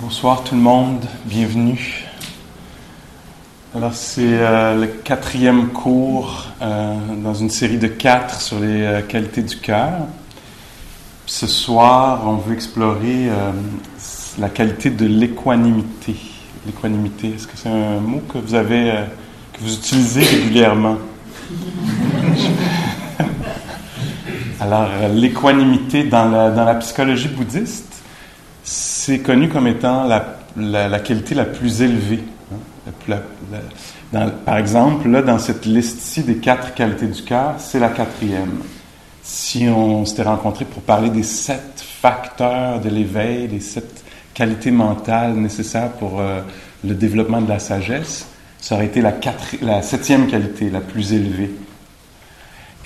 Bonsoir tout le monde, bienvenue. Alors c'est euh, le quatrième cours euh, dans une série de quatre sur les euh, qualités du cœur. Ce soir, on veut explorer la qualité de l'équanimité. L'équanimité, est-ce que c'est un mot que vous avez, que vous utilisez régulièrement? Alors l'équanimité dans la, dans la psychologie bouddhiste c'est connu comme étant la, qualité la plus élevée. Hein. par exemple, là, dans cette liste-ci des quatre qualités du cœur, c'est la quatrième. Si on s'était rencontré pour parler des sept facteurs de l'éveil, les sept qualités mentales nécessaires pour euh, le développement de la sagesse, ça aurait été la, la septième qualité, la plus élevée.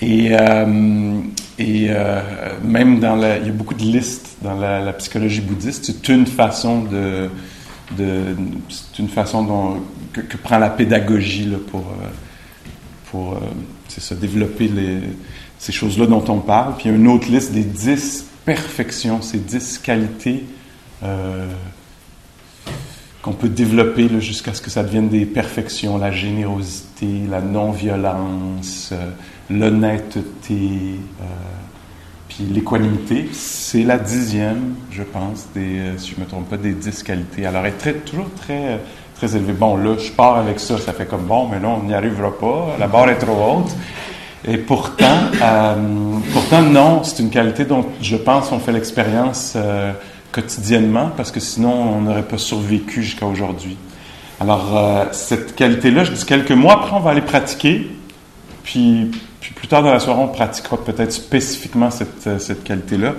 Et, euh, et euh, même dans la, il y a beaucoup de listes dans la, psychologie bouddhiste. C'est une façon de, c'est une façon dont, que, prend la pédagogie là, pour, euh, pour c'est ça, développer les, ces choses-là dont on parle. Puis il y a une autre liste des dix perfections, ces dix qualités qu'on peut développer jusqu'à ce que ça devienne des perfections, la générosité, la non-violence l'honnêteté, euh, puis l'équanimité. C'est la dixième, je pense, euh, si je ne me trompe pas, des dix qualités. Alors, elle est très, toujours très, très élevée. Bon, là, je pars avec ça, ça fait comme bon, mais là, on n'y arrivera pas, la barre est trop haute. Et pourtant, euh, pourtant non, c'est une qualité dont je pense on fait l'expérience quotidiennement parce que sinon on n'aurait pas survécu jusqu'à aujourd'hui. Alors, cette qualité-là, je dis quelques mois après, on va aller pratiquer. Puis puis plus tard dans la soirée, on pratiquera peut-être spécifiquement cette, euh, cette qualité-là,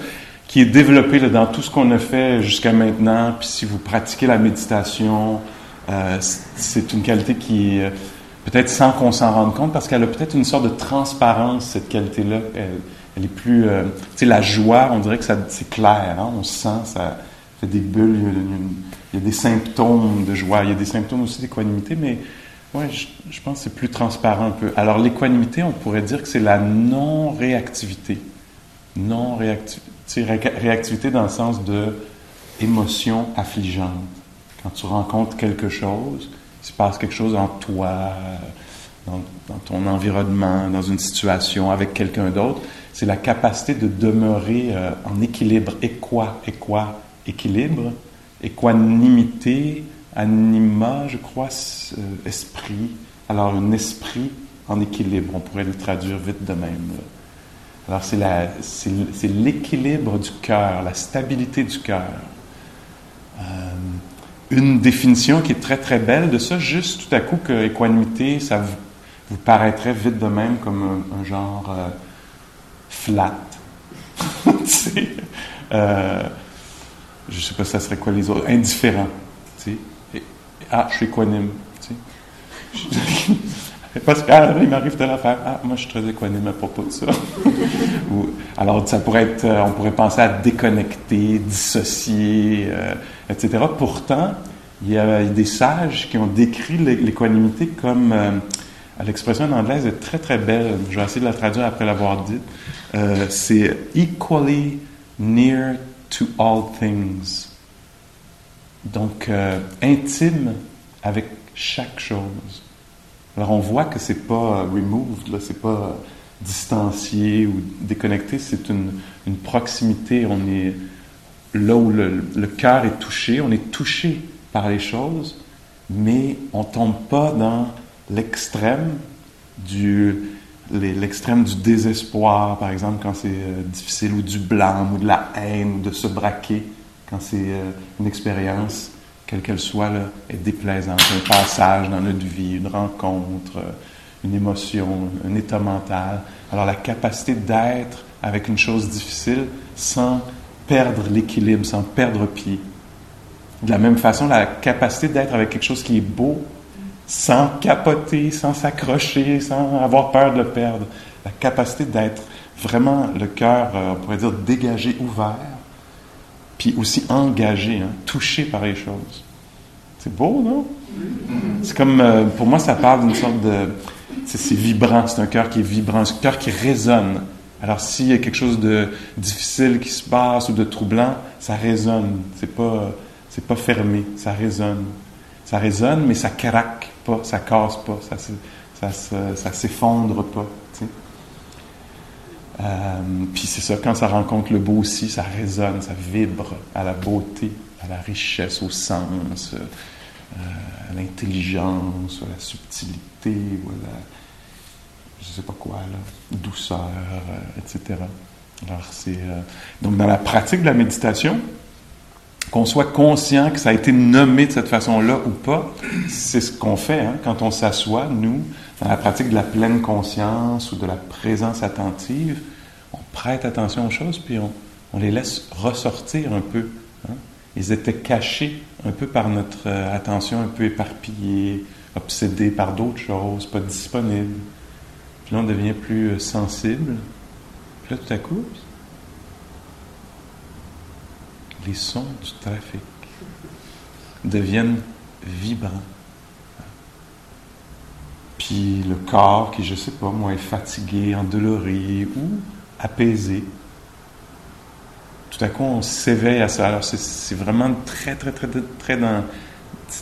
qui est développée dans tout ce qu'on a fait jusqu'à maintenant. Puis si vous pratiquez la méditation, euh, c'est une qualité qui est peut-être sans qu'on s'en rende compte, parce qu'elle a peut-être une sorte de transparence, cette qualité-là. Elle, est plus... Euh, tu sais, la joie, on dirait que c'est clair, hein? on sent, ça fait des bulles, il y, a, des symptômes de joie, il y a des symptômes aussi d'équanimité, mais oui, je, pense que c'est plus transparent un peu. Alors, l'équanimité, on pourrait dire que c'est la non-réactivité. Non-réactivité. Réactivité dans le sens de émotion affligeante. Quand tu rencontres quelque chose, il se passe quelque chose en toi, dans, ton environnement, dans une situation, avec quelqu'un d'autre, c'est la capacité de demeurer euh, en équilibre. Et quoi? Équilibre, équanimité, Anima, je crois, euh, esprit. Alors, un esprit en équilibre, on pourrait le traduire vite de même. Alors, c'est l'équilibre du cœur, la stabilité du cœur. Euh, une définition qui est très, très belle de ça, juste tout à coup que équanimité, ça vous, paraîtrait vite de même comme un, genre euh, flat. je ne sais pas, ça serait quoi les autres, indifférent. Ah, je suis équanime. Parce qu'il ah, m'arrive de l'affaire. Ah, moi, je suis très équanime à propos de ça. alors, ça pourrait être, euh, on pourrait penser à déconnecter, dissocier, euh, etc. Pourtant, il y a des sages qui ont décrit l'équanimité comme, euh, l'expression en anglaise est très, très belle. Je vais essayer de la traduire après l'avoir dite. c'est equally near to all things. Donc, euh, intime avec chaque chose. Alors, on voit que c'est pas removed, là, c'est pas distancié ou déconnecté, c'est une, une, proximité. On est là où le, cœur est touché, on est touché par les choses, mais on tombe pas dans l'extrême du l'extrême du désespoir, par exemple, quand c'est euh, difficile, ou du blanc, ou de la haine, ou de se braquer quand c'est euh, une expérience, quelle qu'elle soit, est déplaisante, un passage dans notre vie, une rencontre, euh, une émotion, un état mental. Alors la capacité d'être avec une chose difficile sans perdre l'équilibre, sans perdre pied. De la même façon, la capacité d'être avec quelque chose qui est beau, sans capoter, sans s'accrocher, sans avoir peur de le perdre. La capacité d'être vraiment le cœur, euh, on pourrait dire, dégagé, ouvert, puis aussi engagé, hein, touché par les choses. C'est beau, non? C'est comme, euh, pour moi, ça parle d'une sorte de... C'est vibrant, c'est un cœur qui est vibrant, c'est un cœur qui résonne. Alors, s'il y a quelque chose de difficile qui se passe ou de troublant, ça résonne. C'est pas C'est pas fermé, ça résonne. Ça résonne, mais ça craque pas, ça casse pas, ça, ça, ça s'effondre pas. Euh, puis c'est ça, quand ça rencontre le beau aussi, ça résonne, ça vibre à la beauté, à la richesse, au sens, euh, à l'intelligence, à la subtilité, ou à la, je sais pas quoi, douceur, euh, etc. Alors c'est donc dans la pratique de la méditation, qu'on soit conscient que ça a été nommé de cette façon-là ou pas, c'est ce qu'on fait hein, quand on s'assoit, nous, dans la pratique de la pleine conscience ou de la présence attentive, on prête attention aux choses, puis on, les laisse ressortir un peu. Hein. Ils étaient cachés un peu par notre euh, attention un peu éparpillée, obsédée par d'autres choses, pas disponibles. Puis là, on devient plus euh, sensible. Puis là, tout à coup, les sons du trafic deviennent vibrants. Puis le corps qui, je sais pas, moi, est fatigué, endolori ou apaisé. Tout à coup, on s'éveille à ça. Alors, c'est vraiment très, très, très, très,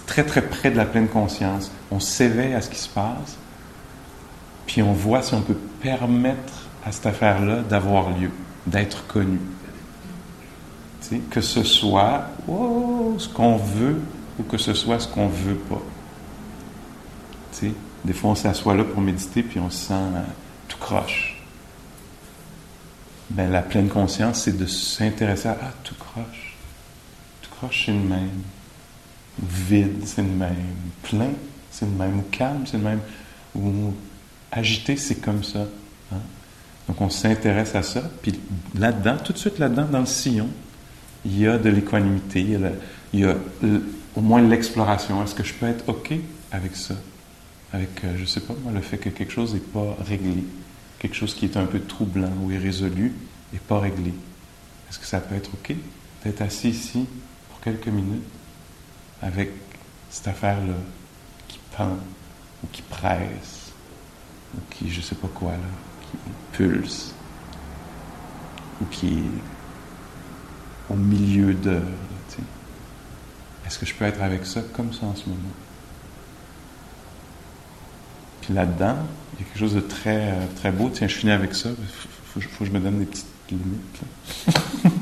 très, très près de la pleine conscience. On s'éveille à ce qui se passe, puis on voit si on peut permettre à cette affaire-là d'avoir lieu, d'être connue que ce soit ce qu'on veut ou que ce soit ce qu'on veut pas. Des fois, on s'assoit là pour méditer puis on se sent euh, tout croche. Ben, la pleine conscience, c'est de s'intéresser à ah, tout croche. Tout croche, c'est le même. Vide, c'est le même. Plein, c'est le même. Ou calme, c'est le même. Ou agité, c'est comme ça. Hein. Donc, on s'intéresse à ça. Puis là-dedans, tout de suite là-dedans, dans le sillon, il y a de l'équanimité, il y a, au moins l'exploration. Est-ce que je peux être OK avec ça? Avec, euh, je ne sais pas, moi, le fait que quelque chose n'est pas réglé, quelque chose qui est un peu troublant ou irrésolu n'est pas réglé. Est-ce que ça peut être OK d'être assis ici pour quelques minutes avec cette affaire-là qui pend ou qui presse ou qui, je ne sais pas quoi, là, qui pulse ou qui au milieu de. Est-ce que je peux être avec ça comme ça en ce moment? Là-dedans, il y a quelque chose de très, très beau. Tiens, je finis avec ça. Il faut, que je me donne des petites limites.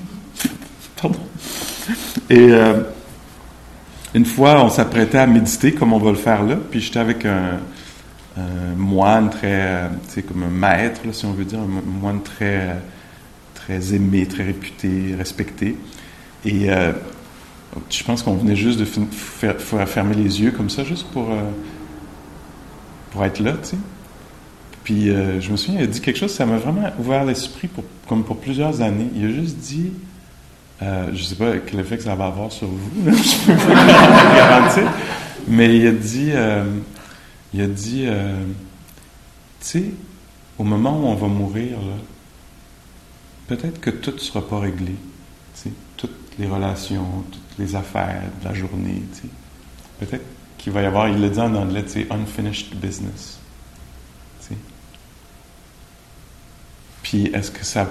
Pardon. Et euh, une fois, on s'apprêtait à méditer comme on va le faire là. Puis j'étais avec un, moine très, tu sais, comme un maître, si on veut dire, un moine très très aimé, très réputé, respecté. Et euh, je pense qu'on venait juste de fermer les yeux comme ça, juste pour, euh, pour être là, tu sais. Puis euh, je me souviens, il a dit quelque chose, ça m'a vraiment ouvert l'esprit, pour, comme pour plusieurs années. Il a juste dit, je ne sais pas quel effet que ça va avoir sur vous, je peux vous garantir, mais il a dit, il a dit, tu sais, au moment où on va mourir, là, peut-être que tout ne sera pas réglé. Toutes les relations, toutes les affaires de la journée. Peut-être qu'il va y avoir, il le dit en anglais, unfinished business. Puis est-ce que ça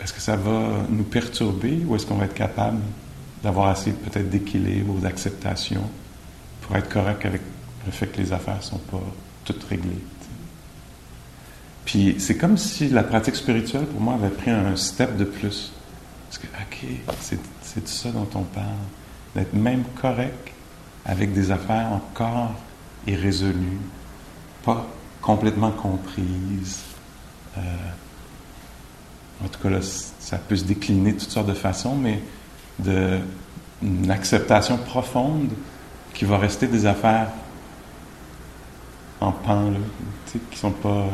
est-ce que ça va nous perturber ou est-ce qu'on va être capable d'avoir assez peut-être d'équilibre ou d'acceptation pour être correct avec le fait que les affaires ne sont pas toutes réglées? Puis c'est comme si la pratique spirituelle, pour moi, avait pris un step de plus. Parce que, OK, c'est, de ça dont on parle. D'être même correct avec des affaires encore irrésolues, pas complètement comprises. Euh, en tout cas, ça peut se décliner de toutes sortes de façons, mais de, une acceptation profonde qui va rester des affaires en pan, là, qui sont pas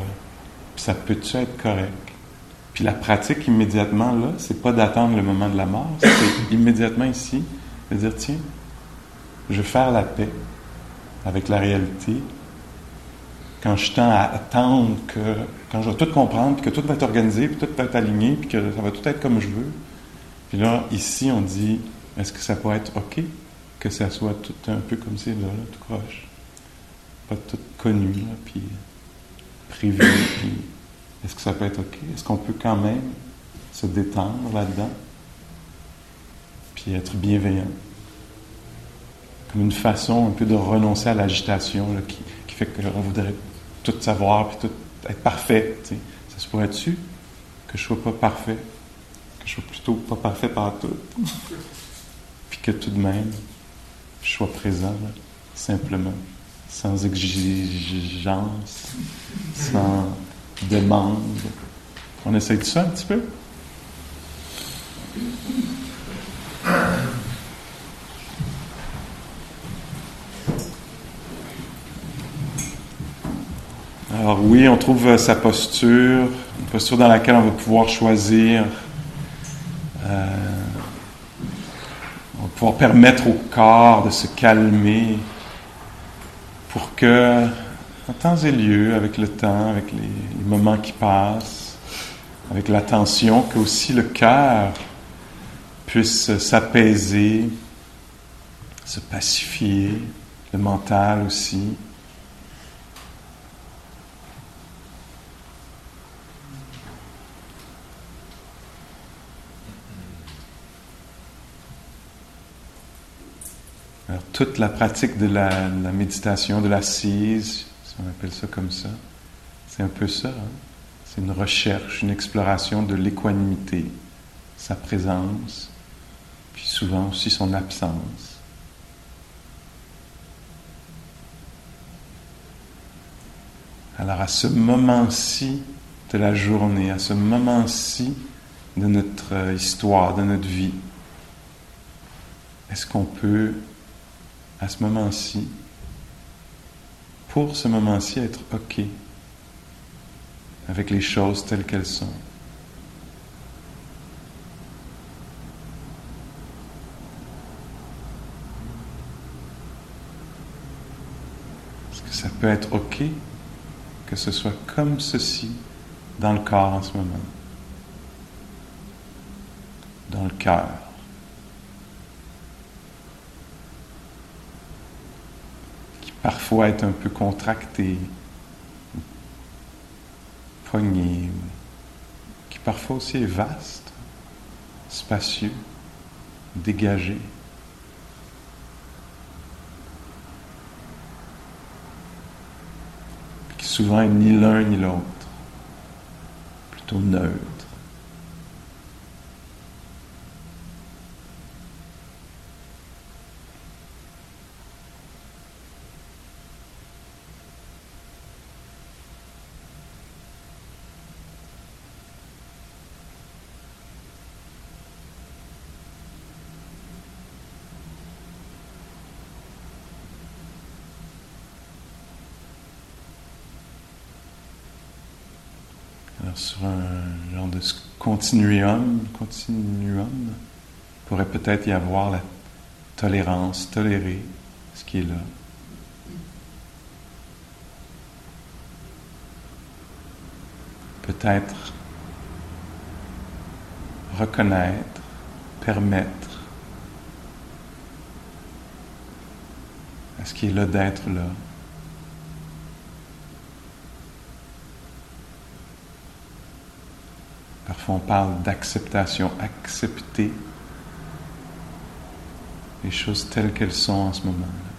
ça peut-tu être correct? Puis la pratique immédiatement, là, c'est pas d'attendre le moment de la mort, c'est immédiatement ici, de dire, tiens, je vais faire la paix avec la réalité. Quand je tends à attendre que, quand je vais tout comprendre, puis que tout va être organisé, puis tout va être aligné, puis que ça va tout être comme je veux. Puis là, ici, on dit, est-ce que ça peut être OK que ça soit tout un peu comme c'est là, là, tout croche? Pas tout connu, là, puis privé, est-ce que ça peut être OK? Est-ce qu'on peut quand même se détendre là-dedans, puis être bienveillant? Comme une façon un peu de renoncer à l'agitation qui, qui, fait qu'on voudrait tout savoir puis tout être parfait. Ça se pourrait-tu que je sois pas parfait, que je sois plutôt pas parfait par tout, puis que tout de même je sois présent simplement, sans exigence, sans demande. On essaie de ça un petit peu? Alors oui, on trouve euh, sa posture, une posture dans laquelle on va pouvoir choisir, euh, on va pouvoir permettre au corps de se calmer pour que, en temps et lieu, avec le temps, avec les, les moments qui passent, avec l'attention, que aussi le cœur puisse s'apaiser, se pacifier, le mental aussi. Toute la pratique de la, méditation, de l'assise, si on appelle ça comme ça, c'est un peu ça. Hein. C'est une recherche, une exploration de l'équanimité, sa présence, puis souvent aussi son absence. Alors à ce moment-ci de la journée, à ce moment-ci de notre histoire, de notre vie, est-ce qu'on peut à ce moment-ci, pour ce moment-ci, être OK avec les choses telles qu'elles sont. Est-ce que ça peut être OK que ce soit comme ceci dans le corps en ce moment, dans le cœur. Parfois être un peu contracté, poigné, qui parfois aussi est vaste, spacieux, dégagé. qui souvent est ni l'un ni l'autre, plutôt neutre. sur un genre de continuum, continuum, pourrait peut-être y avoir la tolérance, tolérer ce qui est là. Peut-être reconnaître, permettre à ce qui est là d'être là. Parfois on parle d'acceptation, accepter les choses telles qu'elles sont en ce moment. -là.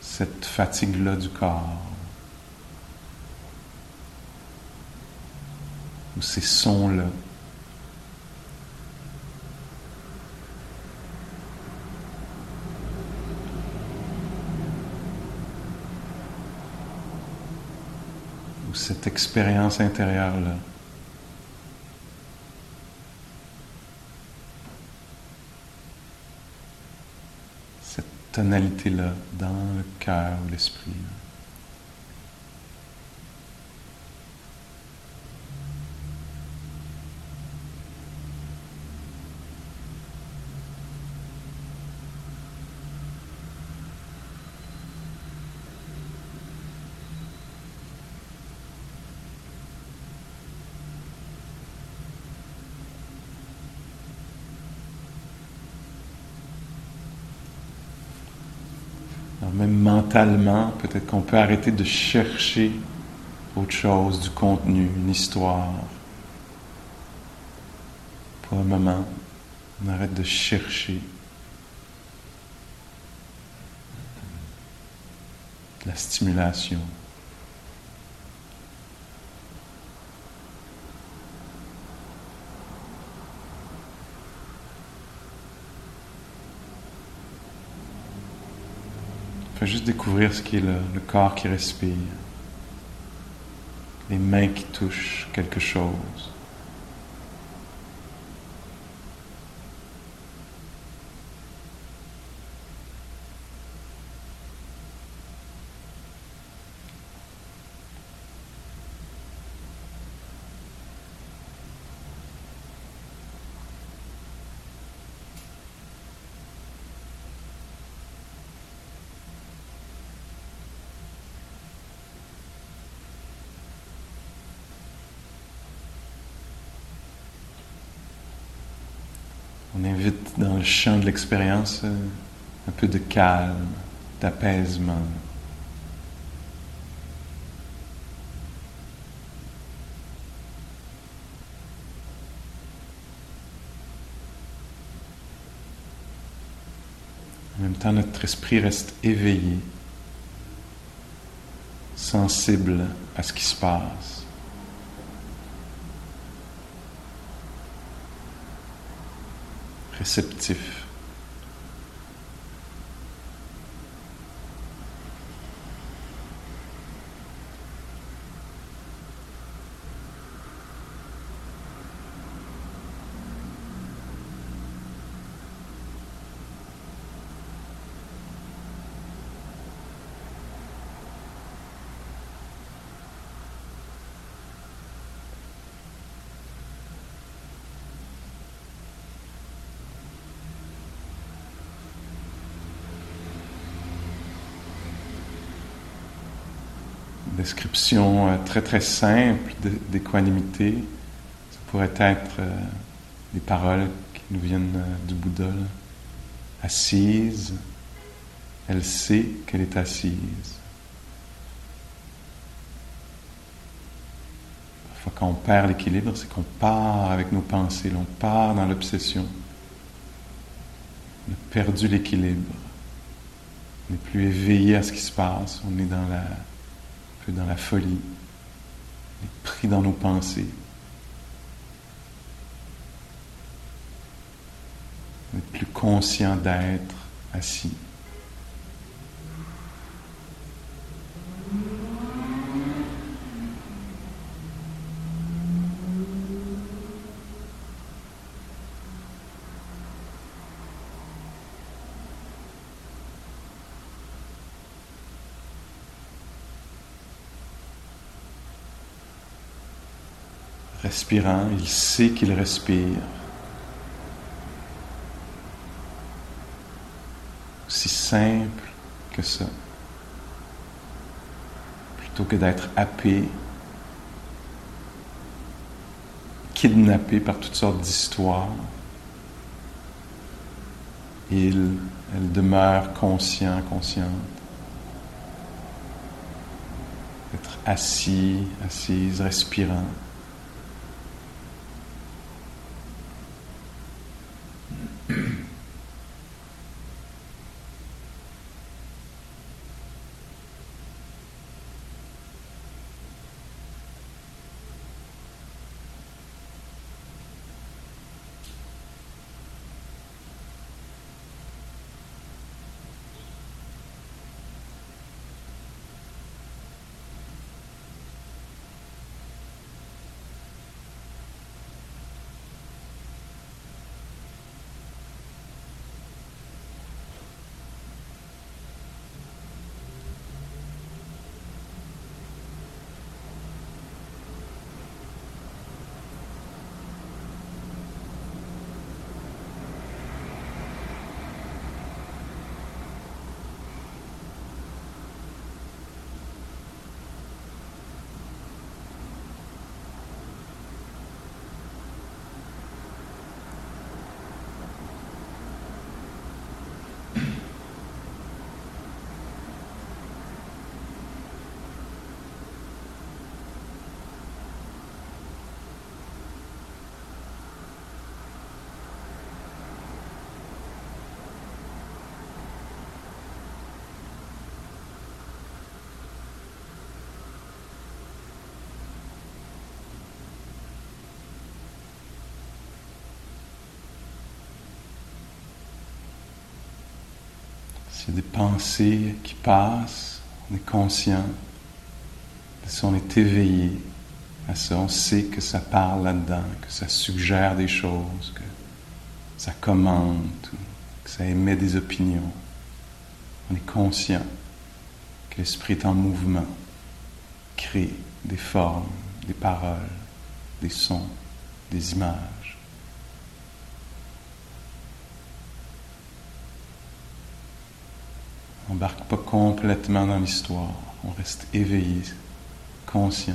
Cette fatigue-là du corps, ou ces sons-là. Cette expérience intérieure-là. Cette tonalité-là dans le cœur ou l'esprit. même peut-être qu'on peut arrêter de chercher autre chose, du contenu, une histoire, pour un moment, On arrête de chercher la stimulation. Juste découvrir ce qui est le, le corps qui respire, les mains qui touchent quelque chose. On invite dans le champ de l'expérience euh, un peu de calme, d'apaisement. En même temps, notre esprit reste éveillé, sensible à ce qui se passe. Réceptif. Euh, très très simple d'équanimité. Ça pourrait être euh, des paroles qui nous viennent euh, du Bouddha. Assise, elle sait qu'elle est assise. Parfois quand on perd l'équilibre, c'est qu'on part avec nos pensées, là, on part dans l'obsession. On a perdu l'équilibre. On n'est plus éveillé à ce qui se passe, on est dans la, peu dans la folie, pris dans nos pensées. N'est plus conscient d'être assis. Respirant, il sait qu'il respire. Aussi simple que ça. Plutôt que d'être happé, kidnappé par toutes sortes d'histoires, il, elle demeure conscient, consciente. Être assis, assise, respirant. A des pensées qui passent, on est conscient on est éveillé à ça, on sait que ça parle là-dedans, que ça suggère des choses, que ça commente, que ça émet des opinions. On est conscient que l'esprit est en mouvement, crée des formes, des paroles, des sons, des images. On n'embarque pas complètement dans l'histoire, on reste éveillé, conscient.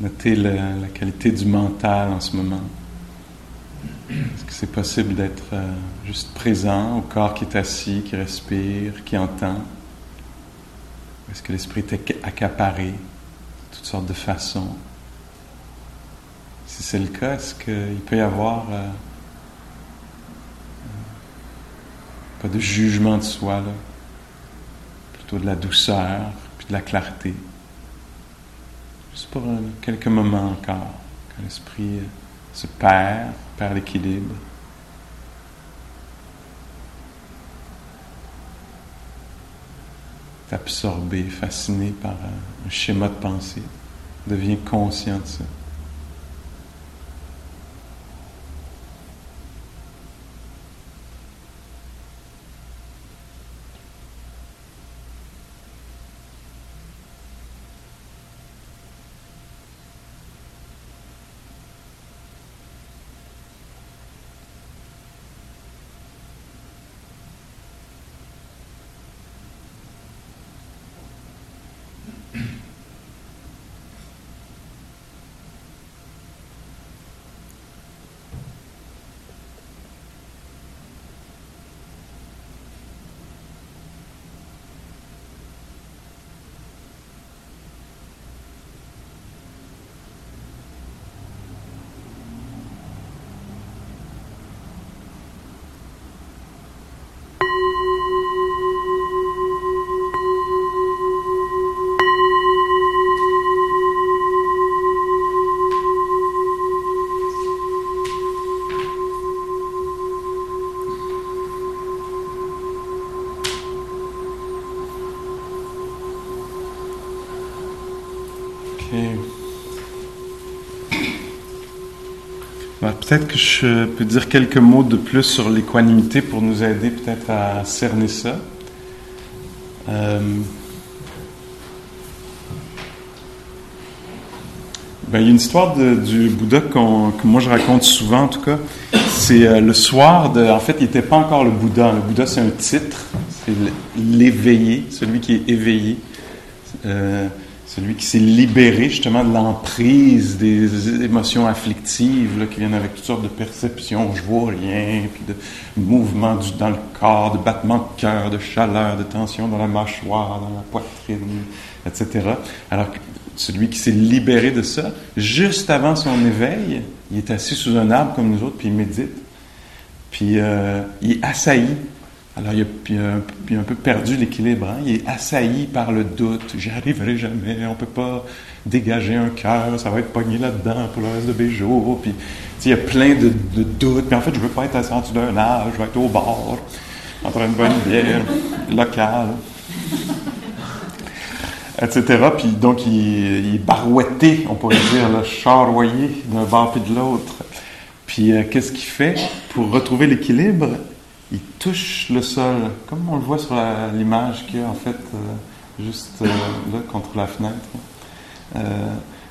Notez la, qualité du mental en ce moment. Est-ce que c'est possible d'être euh, juste présent au corps qui est assis, qui respire, qui entend? Est-ce que l'esprit est accaparé de toutes sortes de façons? Si c'est le cas, est-ce qu'il peut y avoir euh, pas de jugement de soi, là, plutôt de la douceur, puis de la clarté? Pour quelques moments encore, quand l'esprit se perd, perd l'équilibre. Absorbé, fasciné par un schéma de pensée, devient conscient de ça. Peut-être que je peux dire quelques mots de plus sur l'équanimité pour nous aider peut-être à cerner ça. Euh, ben, il y a une histoire du Bouddha que moi je raconte souvent en tout cas. C'est euh, le soir de. En fait, il n'était pas encore le Bouddha. Le Bouddha, c'est un titre. C'est l'éveillé, celui qui est éveillé. Euh, celui qui s'est libéré justement de l'emprise des émotions afflictives qui viennent avec toutes sortes de perceptions, je vois rien, puis de mouvements dans le corps, de battements de cœur, de chaleur, de tension dans la mâchoire, dans la poitrine, etc. Alors celui qui s'est libéré de ça, juste avant son éveil, il est assis sous un arbre comme nous autres, puis il médite, puis euh, il est assailli Alors, il a, un peu perdu l'équilibre. Hein? Il est assailli par le doute. J'y arriverai jamais. On peut pas dégager un cœur. Ça va être pogné là-dedans pour le reste de mes jours. Puis, il y a plein de, doutes. Puis, en fait, je veux pas être assis d'un âge. Je veux être au bar, en train de boire une bière locale etc. Puis donc, il, est barouetté, on pourrait dire, le charroyé d'un bord puis de l'autre. Puis euh, qu'est-ce qu'il fait pour retrouver l'équilibre? Il touche le sol, comme on le voit sur l'image qu'il y a en fait euh, juste euh, là contre la fenêtre.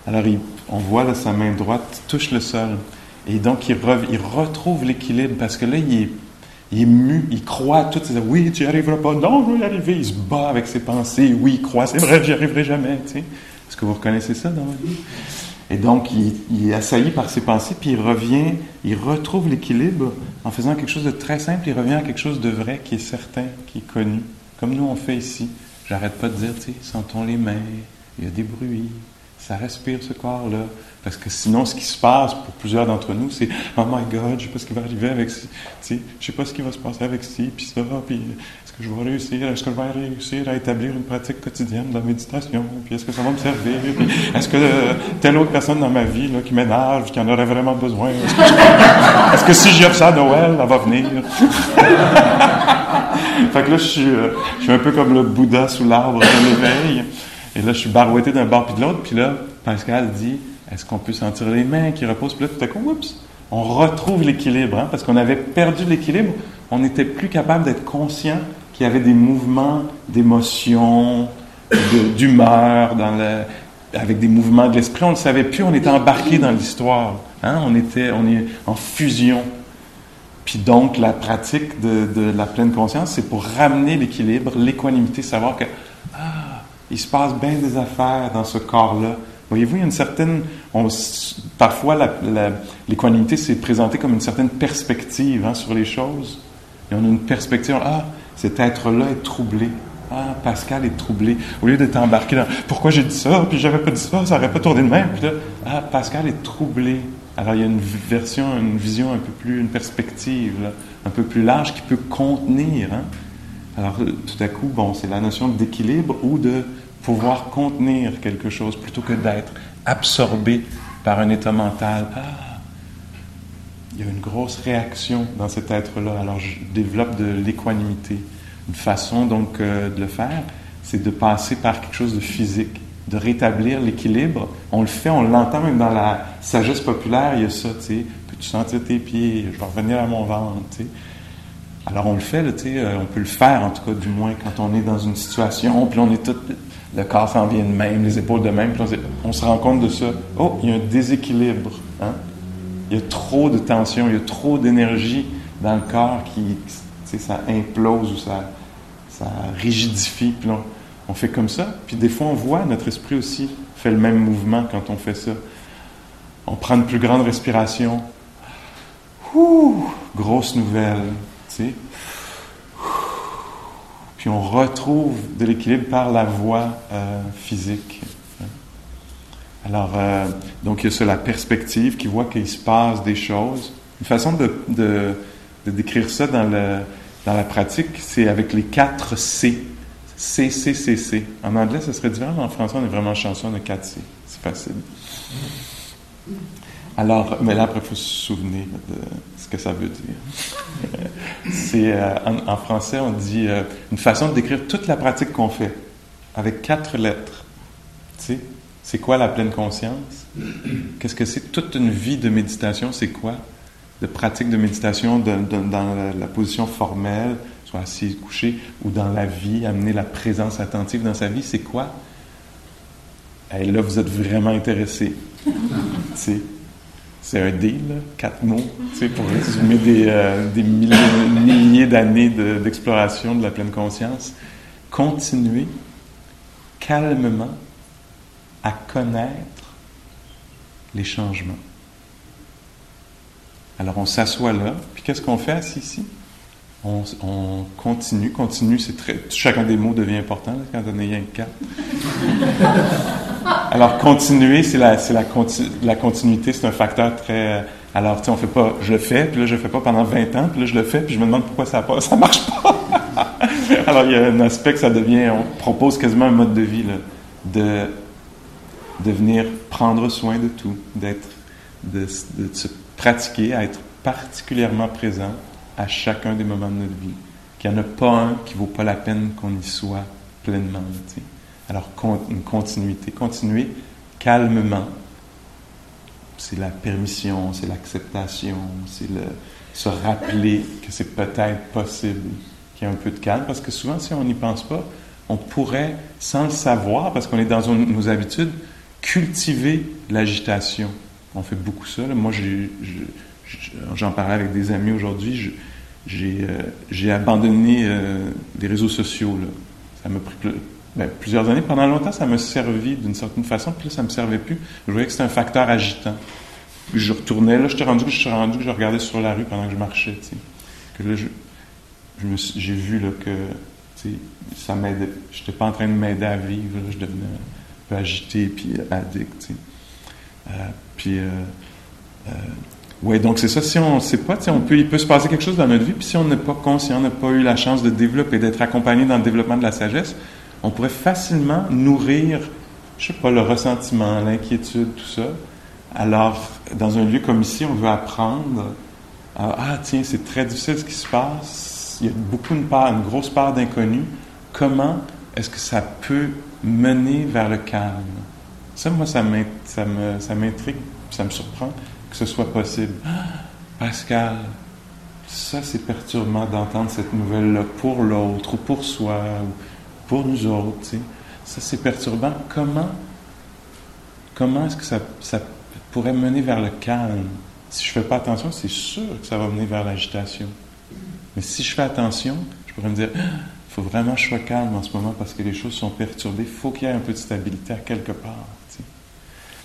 alors on voit sa main droite touche le sol. Et donc il, retrouve l'équilibre parce que là, il est il est mu, il croit tout. Il dit, oui, tu n'y arriveras pas. Non, je vais y arriver. Il se bat avec ses pensées. Oui, il croit, c'est vrai, j'y arriverai jamais. Tu sais. Est-ce que vous reconnaissez ça dans votre vie? Et donc, il, est assailli par ses pensées, puis il revient, il retrouve l'équilibre en faisant quelque chose de très simple. Il revient à quelque chose de vrai, qui est certain, qui est connu. Comme nous, on fait ici. J'arrête pas de dire, tu sais, sentons les mains, il y a des bruits, ça respire ce corps-là. Parce que sinon, ce qui se passe pour plusieurs d'entre nous, c'est Oh my God, je sais pas ce qui va arriver avec ci, je sais pas ce qui va se passer avec ci, puis ça, puis est-ce que je vais réussir, est-ce que je vais réussir à établir une pratique quotidienne de la méditation, puis est-ce que ça va me servir, est-ce que telle autre personne dans ma vie là, qui m'énerve, qui en aurait vraiment besoin, est-ce que, si j'y offre ça Noël, elle va venir? fait que là, je suis, euh, je suis un peu comme le Bouddha sous l'arbre de l'éveil. Et là, je suis barouetté d'un bord puis de l'autre. Puis là, Pascal dit Est-ce qu'on peut sentir les mains qui reposent? Puis là, tout à coup, oups, on retrouve l'équilibre. Hein, parce qu'on avait perdu l'équilibre. On n'était plus capable d'être conscient qu'il y avait des mouvements d'émotion, d'humeur, avec des mouvements de l'esprit. On ne savait plus. On était embarqué dans l'histoire. Hein, on, était, est en fusion. Puis donc, la pratique de, la pleine conscience, c'est pour ramener l'équilibre, l'équanimité, savoir que il se passe bien des affaires dans ce corps-là. Voyez-vous, il y a une certaine. Parfois, l'équanimité s'est présentée comme une certaine perspective hein, sur les choses. Et on a une perspective. Ah, cet être-là est troublé. Ah, Pascal est troublé. Au lieu d'être embarqué dans pourquoi j'ai dit ça, puis j'avais pas dit ça, ça n'aurait pas tourné de même. Ah, Pascal est troublé. Alors il y a une version, une vision un peu plus, une perspective un peu plus large qui peut contenir. Hein. Alors, tout à coup, bon, c'est la notion d'équilibre ou de pouvoir contenir quelque chose plutôt que d'être absorbé par un état mental. Ah, il y a une grosse réaction dans cet être-là. Alors, je développe de l'équanimité. Une façon, donc, euh, de le faire, c'est de passer par quelque chose de physique, de rétablir l'équilibre. On le fait, on l'entend même dans la sagesse populaire, il y a ça, tu sais. Peux-tu sentir tes pieds? Je vais revenir à mon ventre, tu sais. Alors on le fait, là, euh, on peut le faire en tout cas du moins quand on est dans une situation, puis on est tout, le corps s'en vient de même, les épaules de même, puis on, se rend compte de ça. Oh, il y a un déséquilibre. Hein? Il y a trop de tension, il y a trop d'énergie dans le corps qui, ça implose ou ça, ça rigidifie. Puis on, on fait comme ça. Puis des fois, on voit notre esprit aussi fait le même mouvement quand on fait ça. On prend une plus grande respiration. Ouh, grosse nouvelle. Puis on retrouve de l'équilibre par la voix euh, physique. Alors, euh, donc il y a ça, la perspective qui voit qu'il se passe des choses. Une façon de, de, décrire ça dans, le, dans la pratique, c'est avec les quatre C. C, C, C, C. En anglais, ça serait différent. En français, on est vraiment chanceux, on a quatre C. C'est facile. Alors, mais là, après, il faut se souvenir de ce que ça veut dire. C'est, euh, en, français, on dit euh, une façon de décrire toute la pratique qu'on fait, avec quatre lettres. Tu sais, c'est quoi la pleine conscience? Qu'est-ce que c'est? Toute une vie de méditation, c'est quoi? De pratique de méditation dans la, position formelle, soit assis, couché, ou dans la vie, amener la présence attentive dans sa vie, c'est quoi? Et là, vous êtes vraiment intéressé. tu sais, c'est un deal, quatre mots, pour résumer des, euh, des milliers, d'années d'exploration de, la pleine conscience. Continuer calmement à connaître les changements. Alors on s'assoit là, puis qu'est-ce qu'on fait assis ici? On, on, continue, continue, c'est très. Chacun des mots devient important quand on est rien que quatre. Alors, continuer, c'est la, la, la, continuité, c'est un facteur très. Alors, tu sais, on fait pas, je le fais, puis là, je le fais pas pendant 20 ans, puis là, je le fais, puis je me demande pourquoi ça ne ça marche pas. Alors, il y a un aspect que ça devient, on propose quasiment un mode de vie, là, de, de venir prendre soin de tout, d'être, de, de se pratiquer à être particulièrement présent à chacun des moments de notre vie. Qu'il n'y en a pas un qui vaut pas la peine qu'on y soit pleinement. Alors, une continuité. Continuer calmement. C'est la permission, c'est l'acceptation, c'est se rappeler que c'est peut-être possible qu'il y ait un peu de calme. Parce que souvent, si on n'y pense pas, on pourrait, sans le savoir, parce qu'on est dans nos habitudes, cultiver l'agitation. On fait beaucoup ça. Moi, j'ai- je- j'en parlais avec des amis aujourd'hui. Euh, j'ai abandonné euh, les réseaux sociaux. Ça m'a pris ben, plusieurs années. Pendant longtemps, ça m'a servi d'une certaine façon. Puis là, ça ne me servait plus. Je voyais que c'était un facteur agitant. Je retournais. Là, j'étais rendu que je suis rendu que je regardais sur la rue pendant que je marchais. Que là, me suis- j'ai vu là, que ça m'aidait. Je n'étais pas en train de m'aider à vivre. je devenais un peu agité puis addict. Euh, puis, euh, ouais, donc c'est ça. Si on ne sait pas, on peut, il peut se passer quelque chose dans notre vie, puis si on n'est pas conscient, on n'a pas eu la chance de développer, d'être accompagné dans le développement de la sagesse, on pourrait facilement nourrir, je sais pas, le ressentiment, l'inquiétude, tout ça. Alors, dans un lieu comme ici, on veut apprendre. à, ah, tiens, c'est très difficile ce qui se passe. Il y a beaucoup une part, une grosse part d'inconnu. Comment est-ce que ça peut mener vers le calme? Ça, moi, ça m'intrigue, ça me surprend que ce soit possible. Pascal, ça, c'est perturbant d'entendre cette nouvelle-là pour l'autre ou pour soi ou pour nous autres. tu sais. Ça, c'est perturbant. Comment, comment est-ce que ça, ça pourrait mener vers le calme? Si je ne fais pas attention, c'est sûr que ça va mener vers l'agitation. Mais si je fais attention, je pourrais me dire, il faut vraiment que je sois calme en ce moment parce que les choses sont perturbées. Il faut qu'il y ait un peu de stabilité à quelque part.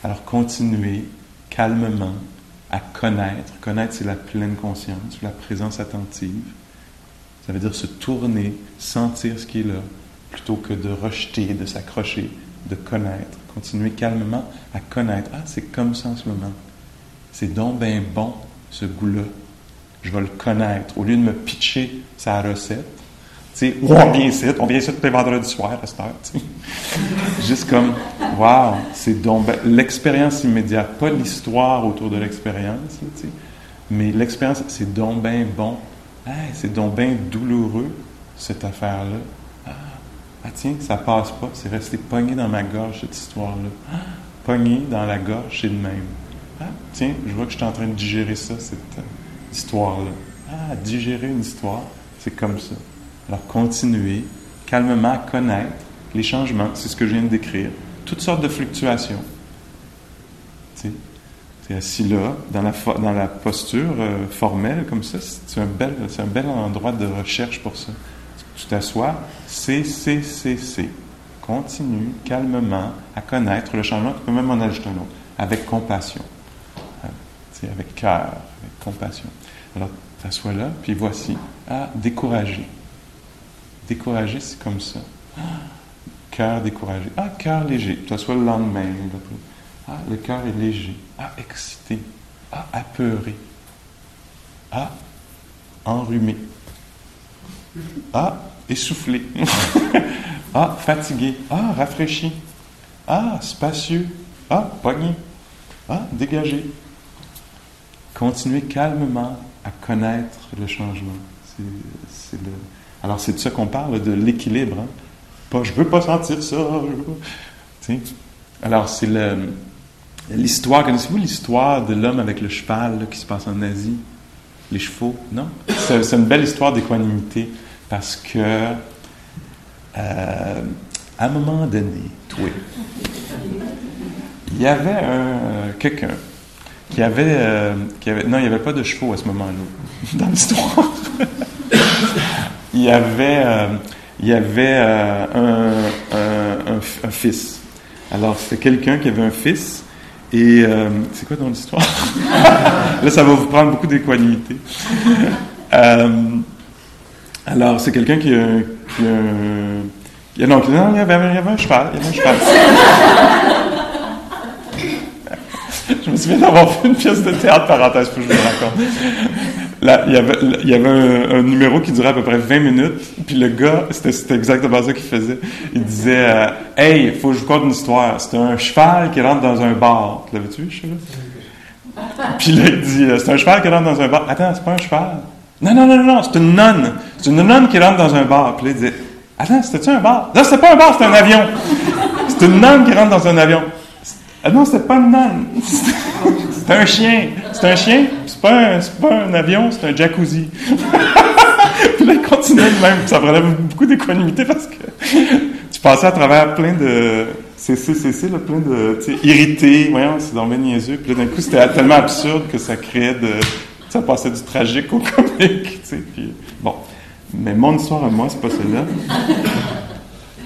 Alors, continuer calmement à connaître. Connaître, c'est la pleine conscience, la présence attentive. Ça veut dire se tourner, sentir ce qui est là, plutôt que de rejeter, de s'accrocher, de connaître. Continuer calmement à connaître. Ah, c'est comme ça en ce moment. C'est donc bien bon, ce goût-là. Je vais le connaître. Au lieu de me pitcher sa recette, tu sais, on vient ici, on vient ici tous les vendredis soirs à cette heure. Juste comme, wow, c'est donc ben- l'expérience immédiate, pas l'histoire autour de l'expérience, mais l'expérience, c'est donc bien bon. C'est donc bien douloureux, cette affaire-là. Ah, ah, tiens, ça passe pas, c'est resté pogné dans ma gorge, cette histoire-là. Ah, pogné dans la gorge, c'est le même. Ah, tiens, je vois que je suis en train de digérer ça, cette euh, histoire-là. Ah, digérer une histoire, c'est comme ça. Alors, continuer calmement à connaître les changements, c'est ce que je viens de décrire. Toutes sortes de fluctuations. Tu es assis là, dans la, posture euh, formelle, comme ça, c'est un, bel, endroit de recherche pour ça. Tu t'assois, c'est, c'est, c'est, c'est. Continue calmement à connaître le changement, tu peux même en ajouter un autre, avec compassion. Sais, avec cœur, avec compassion. Alors, t'assois là, puis voici, ah, découragé. Découragé, c'est comme ça. Ah, cœur découragé. Ah, cœur léger. Tu t'assois le lendemain. Ah, le cœur est léger. Ah, excité. Ah, apeuré. Ah, enrhumé. Ah, essoufflé. ah, fatigué. Ah, rafraîchi. Ah, spacieux. Ah, pogné. Ah, dégagé. Continuez calmement à connaître le changement. C'est le... Alors, c'est de ça qu'on parle, de l'équilibre. hein. Pas, je veux pas sentir ça. Alors, c'est l'histoire. Connaissez-vous l'histoire de l'homme avec le cheval qui se passe en Asie? Les chevaux? Non? C'est, une belle histoire d'équanimité parce que, euh, à un moment donné, toi, il y avait un, quelqu'un qui avait, euh, qui avait. Non, il n'y avait pas de chevaux à ce moment-là, dans l'histoire. il y avait, euh, il y avait euh, un, un- un fils. Alors, c'est quelqu'un qui avait un fils. Et euh, c'est quoi dans l'histoire? Là, ça va vous prendre beaucoup d'équanimité. Euh, alors, c'est quelqu'un qui qui- non, il y avait, il y avait un cheval. Il y avait un cheval. Souviens d'avoir fait une pièce de théâtre, parenthèse, faut que je raconte. Là, il y avait, il un, numéro qui durait à peu près 20 minutes, puis le gars, c'était, exactement ça qu'il faisait. Il disait euh, Hey, faut que je vous conte une histoire. C'était un cheval qui rentre dans un bar. L'avais-tu vu, ce cheval? Puis là, il dit euh, C'est un cheval qui rentre dans un bar. Attends, c'est pas un cheval. Non, non, non, non, c'est une nonne. C'est une nonne qui rentre dans un bar. Puis là, il disait Attends, c'était-tu un bar? Non, c'était pas un bar, c'était un avion. C'est une nonne qui rentre dans un avion. Ah non, c'était pas une nonne. C'était un chien. C'est un chien. C'est pas un, c'est pas un avion, c'est un jacuzzi. Puis là, il continuait de même. Ça prenait beaucoup d'équanimité parce que tu passais à travers plein de CC, CC, là, plein de, tu sais, irrités. Voyons, c'est dans niaiseux. Puis là, d'un coup, c'était tellement absurde que ça créait de, ça passait du tragique au comique, tu sais. Puis, bon. Mais mon histoire à moi, c'est pas celle-là.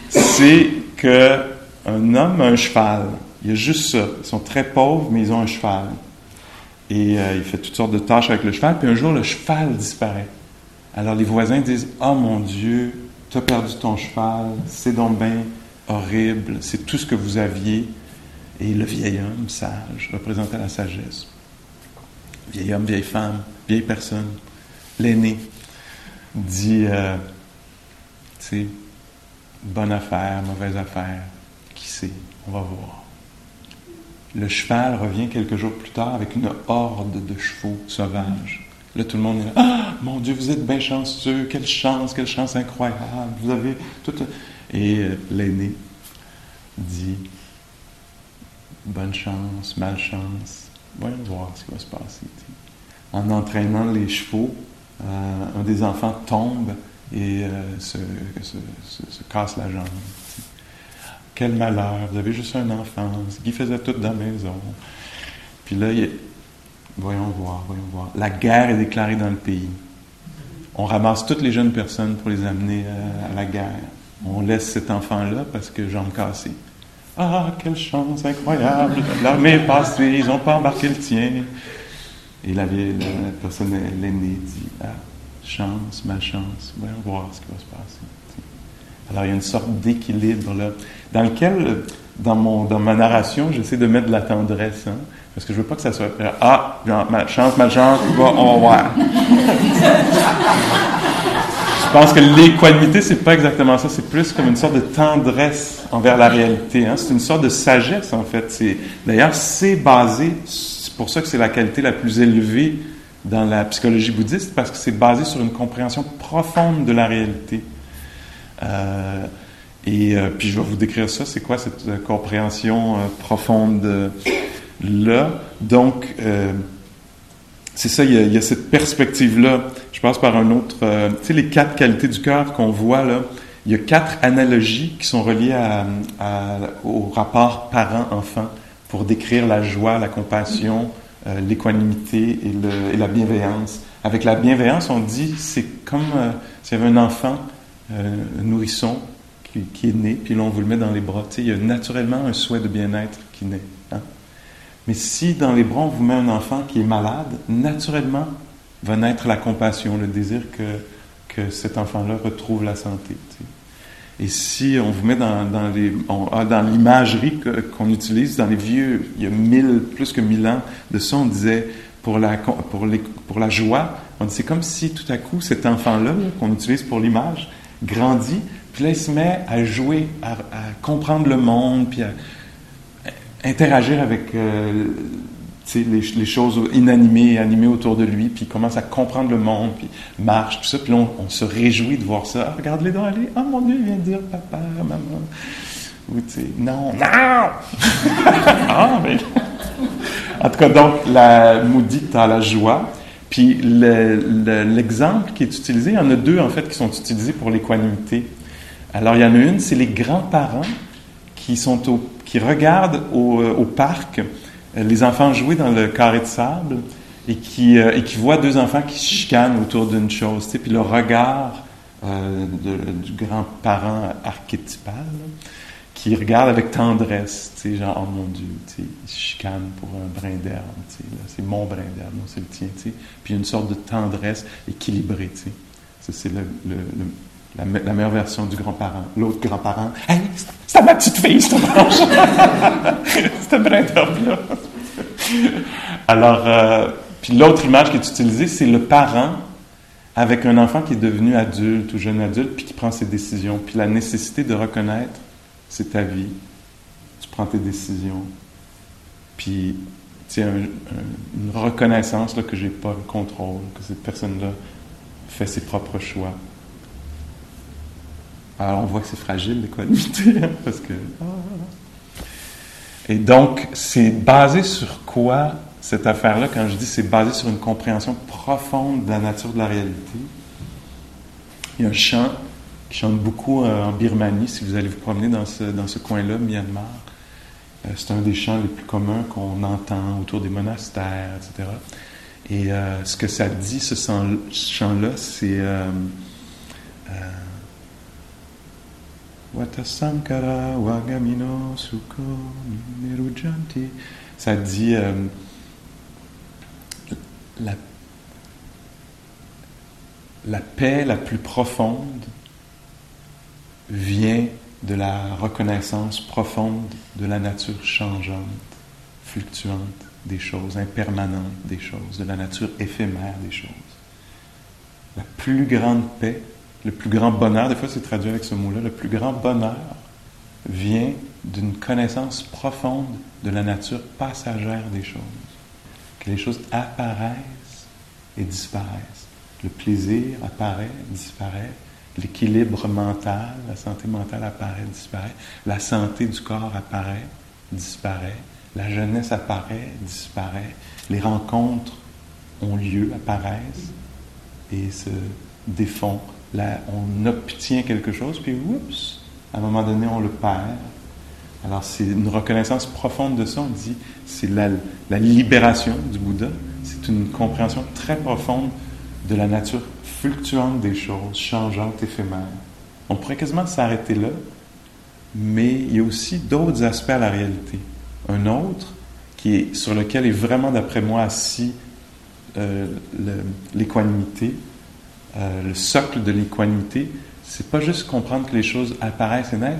C'est que un homme a un cheval. Il y a juste ça. Ils sont très pauvres, mais ils ont un cheval. Et euh, il fait toutes sortes de tâches avec le cheval. Puis un jour, le cheval disparaît. Alors les voisins disent Oh mon Dieu, tu as perdu ton cheval, c'est donc bien horrible, c'est tout ce que vous aviez. Et le vieil homme sage représentait la sagesse. Vieil homme, vieille femme, vieille personne, l'aîné, dit euh, Tu sais, bonne affaire, mauvaise affaire, qui sait, on va voir. Le cheval revient quelques jours plus tard avec une horde de chevaux sauvages. Là, tout le monde est là. Ah, mon Dieu, vous êtes bien chanceux. Quelle chance, quelle chance incroyable. Vous avez tout. Et euh, l'aîné dit Bonne chance, malchance. Voyons voir ce qui va se passer. En entraînant les chevaux, euh, un des enfants tombe et euh, se, se, se, casse la jambe. Quel malheur, vous avez juste un enfant, qui faisait tout dans la maison. Puis là, voyons voir, voyons voir. La guerre est déclarée dans le pays. On ramasse toutes les jeunes personnes pour les amener à, la guerre. On laisse cet enfant-là parce que jambes cassées. Ah, quelle chance incroyable! L'armée est passée, ils n'ont pas embarqué le tien. Et la, vieille, la personne, l'aînée, dit Ah, chance, malchance, voyons voir ce qui va se passer. Alors, il y a une sorte d'équilibre là, dans lequel, dans, mon, dans ma narration, j'essaie de mettre de la tendresse, hein, parce que je veux pas que ça soit ah, malchance, malchance, on va voir. je pense que l'équanimité, c'est pas exactement ça, c'est plus comme une sorte de tendresse envers la réalité. Hein. C'est une sorte de sagesse, en fait. D'ailleurs, c'est basé, c'est pour ça que c'est la qualité la plus élevée dans la psychologie bouddhiste, parce que c'est basé sur une compréhension profonde de la réalité. Euh, et euh, puis je vais vous décrire ça, c'est quoi cette euh, compréhension profonde là? Donc, c'est ça, il y, a, cette perspective-là. Je passe par un autre, tu sais, les quatre qualités du cœur qu'on voit là, il y a quatre analogies qui sont reliées au rapport parent-enfant pour décrire la joie, la compassion, l'équanimité et, la bienveillance. Avec la bienveillance, on dit c'est comme s'il y avait un enfant euh, un nourrisson qui, est né, puis là on vous le met dans les bras. il y a naturellement un souhait de bien-être qui naît. Hein. Mais si dans les bras on vous met un enfant qui est malade, naturellement va naître la compassion, le désir que, que cet enfant-là retrouve la santé. Et si on vous met dans, dans, les, ah, dans l'imagerie qu'on utilise, dans les vieux, il y a mille, plus que mille ans de ça, on disait pour la, pour les, pour la joie, on dit c'est comme si tout à coup cet enfant-là, qu'on utilise pour l'image, grandit, puis là, il se met à jouer, à, comprendre le monde, puis à interagir avec euh, les, choses inanimées et animées autour de lui, puis il commence à comprendre le monde, puis marche, tout ça, puis là, on, se réjouit de voir ça. Ah, regarde les dents aller, oh mon Dieu, il vient dire papa, maman. Ou tu sais, non, non! ah, mais... en tout cas, donc, la maudite à la joie, puis l'exemple qui est utilisé, il y en a deux en fait qui sont utilisés pour l'équanimité. Alors il y en a une, c'est les grands-parents qui, sont qui regardent au, euh, parc euh, les enfants jouer dans le carré de sable et qui, euh, et qui voient deux enfants qui chicanent autour d'une chose. Tu sais, puis le regard du grand-parent archétypal, qui regarde avec tendresse, tu sais, genre, oh mon Dieu, tu sais, il se chicane pour un brin d'herbe, tu sais, c'est mon brin d'herbe, non, c'est le tien, tu sais. Puis une sorte de tendresse équilibrée, tu sais. Ça, c'est le, la, meilleure version du grand-parent. L'autre grand-parent, hey, c'est ma petite fille, c'est ce brin d'herbe-là. Alors, euh, Puis l'autre image qui est utilisée, c'est le parent avec un enfant qui est devenu adulte ou jeune adulte, puis qui prend ses décisions. Puis la nécessité de reconnaître, c'est ta vie. Tu prends tes décisions. Puis, tu un, une reconnaissance là, que j'ai pas le contrôle, que cette personne-là fait ses propres choix. Alors, on voit que c'est fragile, l'équanimité, hein, parce que... Ah. Et donc, c'est basé sur quoi cette affaire-là, quand je dis c'est basé sur une compréhension profonde de la nature de la réalité? Il y a un chant qui chante beaucoup euh, en Birmanie, si vous allez vous promener dans ce, dans ce coin-là, Myanmar. Euh, c'est un des chants les plus communs qu'on entend autour des monastères, etc. Et euh, ce que ça dit, ce chant-là, c'est Watasankara Wagamino Nirujanti. Ça dit la, la paix la plus profonde vient de la reconnaissance profonde de la nature changeante, fluctuante des choses, impermanente des choses, de la nature éphémère des choses. La plus grande paix le plus grand bonheur, des fois c'est traduit avec ce mot-là, le plus grand bonheur vient d'une connaissance profonde de la nature passagère des choses. Que les choses apparaissent et disparaissent. Le plaisir apparaît, disparaît. L'équilibre mental, la santé mentale apparaît, disparaît. La santé du corps apparaît, disparaît. La jeunesse apparaît, disparaît. Les rencontres ont lieu, apparaissent et se défont on obtient quelque chose, puis oups, à un moment donné, on le perd. Alors, c'est une reconnaissance profonde de ça. On dit, c'est la, libération du Bouddha. C'est une compréhension très profonde de la nature fluctuante des choses, changeante, éphémère. On pourrait quasiment s'arrêter là, mais il y a aussi d'autres aspects à la réalité. Un autre, qui est, sur lequel est vraiment, d'après moi, assis euh, l'équanimité, euh, le socle de l'équanimité, c'est pas juste comprendre que les choses apparaissent et naissent,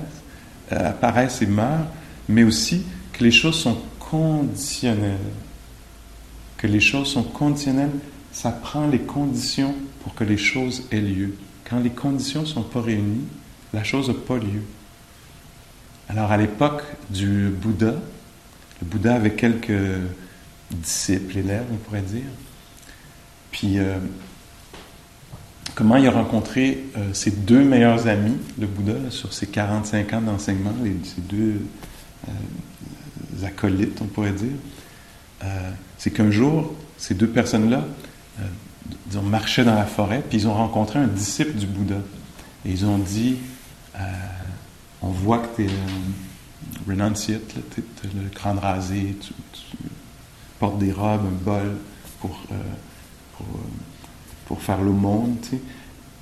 euh, apparaissent et meurent, mais aussi que les choses sont conditionnelles. Que les choses sont conditionnelles, ça prend les conditions pour que les choses aient lieu. Quand les conditions ne sont pas réunies, la chose n'a pas lieu. Alors à l'époque du Bouddha, le Bouddha avait quelques disciples, élèves, on pourrait dire. Puis euh, comment il a rencontré euh, ses deux meilleurs amis, le Bouddha, sur ses 45 ans d'enseignement, ses deux euh, acolytes, on pourrait dire. C'est qu'un jour, ces deux personnes-là, ils ont marché dans la forêt, puis ils ont rencontré un disciple du Bouddha. Et ils ont dit, on voit que tu es renunciate, tu le crâne rasé, tu, portes des robes, un bol pour, pour pour faire le monde.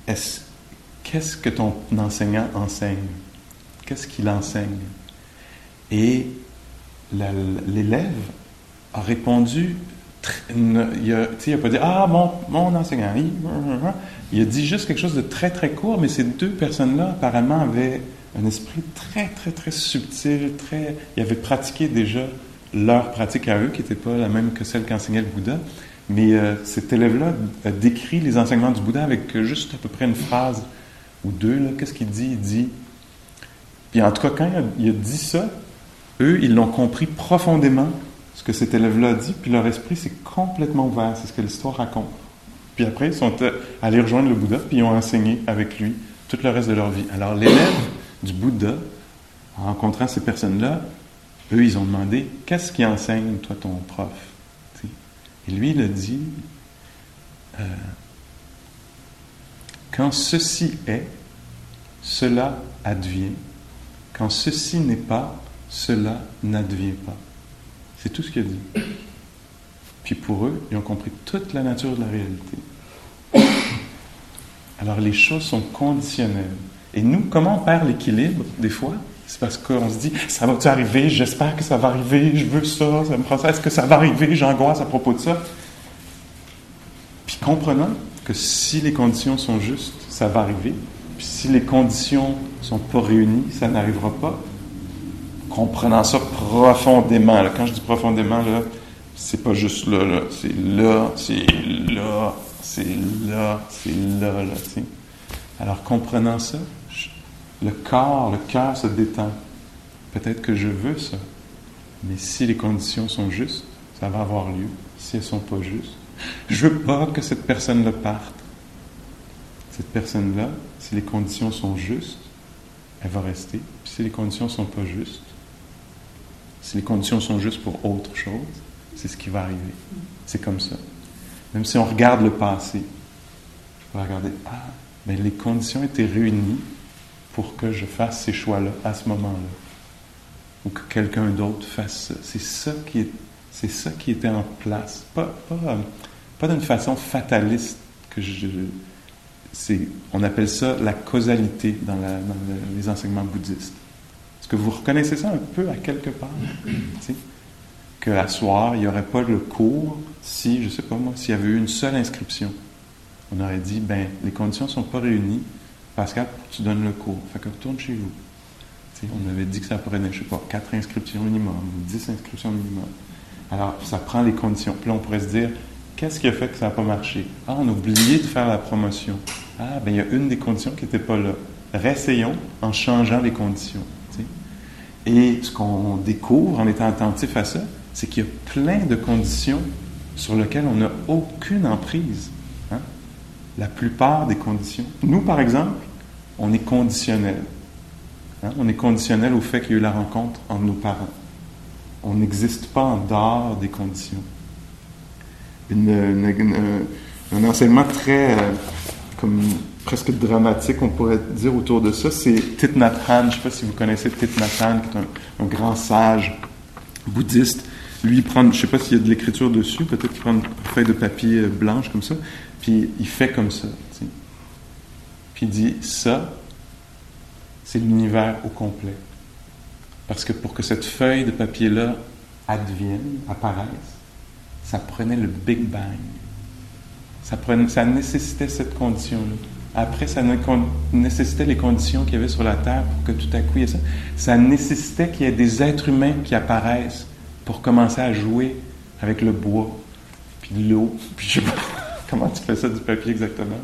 Qu'est-ce que ton enseignant enseigne? Qu'est-ce qu'il enseigne? Et l'élève a répondu, il n'a pas dit Ah, mon, mon enseignant, il a dit juste quelque chose de très très court, mais ces deux personnes-là apparemment avaient un esprit très très très subtil, très, ils avaient pratiqué déjà leur pratique à eux, qui n'était pas la même que celle qu'enseignait le Bouddha. Mais euh, cet élève-là a décrit les enseignements du Bouddha avec juste à peu près une phrase ou deux. Qu'est-ce qu'il dit? Il dit. Puis en tout cas, quand il a, dit ça, eux, ils l'ont compris profondément, ce que cet élève-là a dit, puis leur esprit s'est complètement ouvert. C'est ce que l'histoire raconte. Puis après, ils sont allés rejoindre le Bouddha, puis ils ont enseigné avec lui tout le reste de leur vie. Alors l'élève du Bouddha, en rencontrant ces personnes-là, eux, ils ont demandé Qu'est-ce qui enseigne, toi, ton prof? Et lui, il a dit, euh, quand ceci est, cela advient. Quand ceci n'est pas, cela n'advient pas. C'est tout ce qu'il a dit. Puis pour eux, ils ont compris toute la nature de la réalité. Alors les choses sont conditionnelles. Et nous, comment on perd l'équilibre des fois? C'est parce qu'on se dit, ça va-tu arriver? J'espère que ça va arriver, je veux ça, ça me prend ça. Est-ce que ça va arriver? J'angoisse à propos de ça. Puis comprenant que si les conditions sont justes, ça va arriver. Puis si les conditions ne sont pas réunies, ça n'arrivera pas. Comprenant ça profondément. Quand je dis profondément, là, c'est pas juste là, là. C'est là, c'est là, c'est là, c'est là, là. Alors, comprenant ça, le corps, le cœur se détend. Peut-être que je veux ça, mais si les conditions sont justes, ça va avoir lieu. Si elles sont pas justes, je veux pas que cette personne-là parte. Cette personne-là, si les conditions sont justes, elle va rester. Puis si les conditions sont pas justes, si les conditions sont justes pour autre chose, c'est ce qui va arriver. C'est comme ça. Même si on regarde le passé, je peux regarder, ah, ben les conditions étaient réunies pour que je fasse ces choix-là à ce moment-là. Ou que quelqu'un d'autre fasse ça. C'est ça qui est, c'est ça qui était en place. Pas, pas, euh, pas d'une façon fataliste que je. On appelle ça la causalité dans, les enseignements bouddhistes. Est-ce que vous reconnaissez ça un peu à quelque part? Tu sais, Qu'à soir, il n'y aurait pas le cours si, je sais pas moi, s'il y avait eu une seule inscription. On aurait dit, ben, les conditions ne sont pas réunies. Pascal, que tu donnes le cours. Fait que retourne chez vous. On avait dit que ça prenait, je sais pas, 4 inscriptions minimum, ou 10 inscriptions minimum. Alors, ça prend les conditions. Puis là, on pourrait se dire, qu'est-ce qui a fait que ça n'a pas marché? Ah, on a oublié de faire la promotion. Ah, ben il y a une des conditions qui n'était pas là. Réessayons en changeant les conditions. Et ce qu'on découvre en étant attentif à ça, c'est qu'il y a plein de conditions sur lesquelles on n'a aucune emprise. hein. La plupart des conditions. Nous, par exemple, on est conditionnel. Hein, On est conditionnel au fait qu'il y a eu la rencontre entre nos parents. On n'existe pas en dehors des conditions. Un enseignement très, euh, comme presque dramatique, on pourrait dire autour de ça, c'est Thich Nhat. Je ne sais pas si vous connaissez Thich Nhat qui est un, grand sage bouddhiste. Lui, il prend, je ne sais pas s'il y a de l'écriture dessus, peut-être qu'il prend une feuille de papier euh, blanche comme ça, puis il fait comme ça. Puis il dit, ça, c'est l'univers au complet. Parce que pour que cette feuille de papier-là advienne, apparaisse, ça prenait le Big Bang. Ça, prenait, ça nécessitait cette condition-là. Après, ça nécessitait les conditions qu'il y avait sur la Terre pour que tout à coup il y ait ça. Ça nécessitait qu'il y ait des êtres humains qui apparaissent pour commencer à jouer avec le bois, puis l'eau, puis je sais pas comment tu fais ça du papier exactement.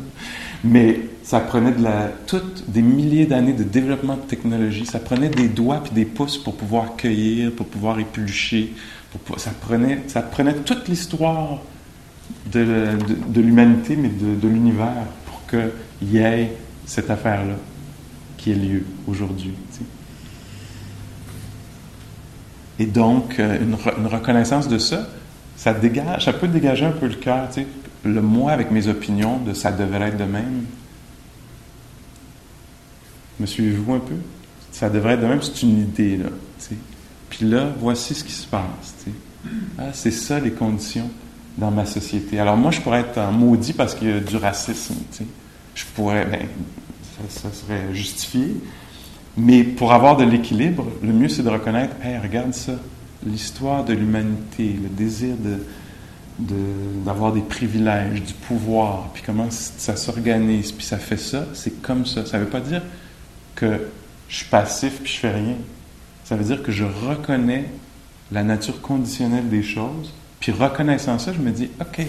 Mais ça prenait de la, toutes des milliers d'années de développement de technologie. Ça prenait des doigts puis des pouces pour pouvoir cueillir, pour pouvoir éplucher. Ça, prenait, ça prenait toute l'histoire de, de- de l'humanité, mais de, de l'univers, pour qu'il y ait cette affaire-là qui ait lieu aujourd'hui. Et donc, euh, une, re- une reconnaissance de ça, ça peut dégager un peu le cœur. Le moi avec mes opinions de ça devrait être de même. Me suivez-vous un peu? Ça devrait être de même, c'est une idée, là. Puis là, voici ce qui se passe. Ah, c'est ça les conditions dans ma société. Alors moi, je pourrais être maudit parce qu'il y a du racisme. Je pourrais, ben, ça, serait justifié. Mais pour avoir de l'équilibre, le mieux c'est de reconnaître, hey, regarde ça, l'histoire de l'humanité, le désir de, d'avoir des privilèges, du pouvoir, puis comment ça s'organise, puis ça fait ça, c'est comme ça. Ça ne veut pas dire que je suis passif puis je fais rien. Ça veut dire que je reconnais la nature conditionnelle des choses, puis reconnaissant ça, je me dis, OK,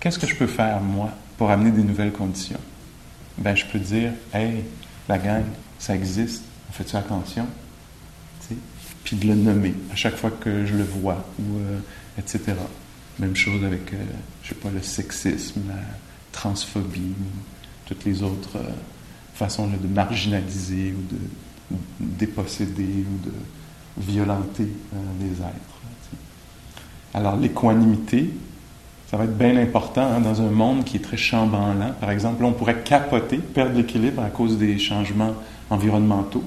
qu'est-ce que je peux faire, moi, pour amener des nouvelles conditions? Ben, je peux dire, hey, la gang, ça existe, on fait-tu attention? Puis de le nommer à chaque fois que je le vois, euh, etc. Même chose avec, euh, pas, le sexisme, la transphobie, ou toutes les autres euh, façons de marginaliser ou de déposséder ou de violenter euh, les êtres. Alors, l'équanimité, ça va être bien important hein, dans un monde qui est très chambranlant. Par exemple, là, on pourrait capoter, perdre l'équilibre à cause des changements environnementaux.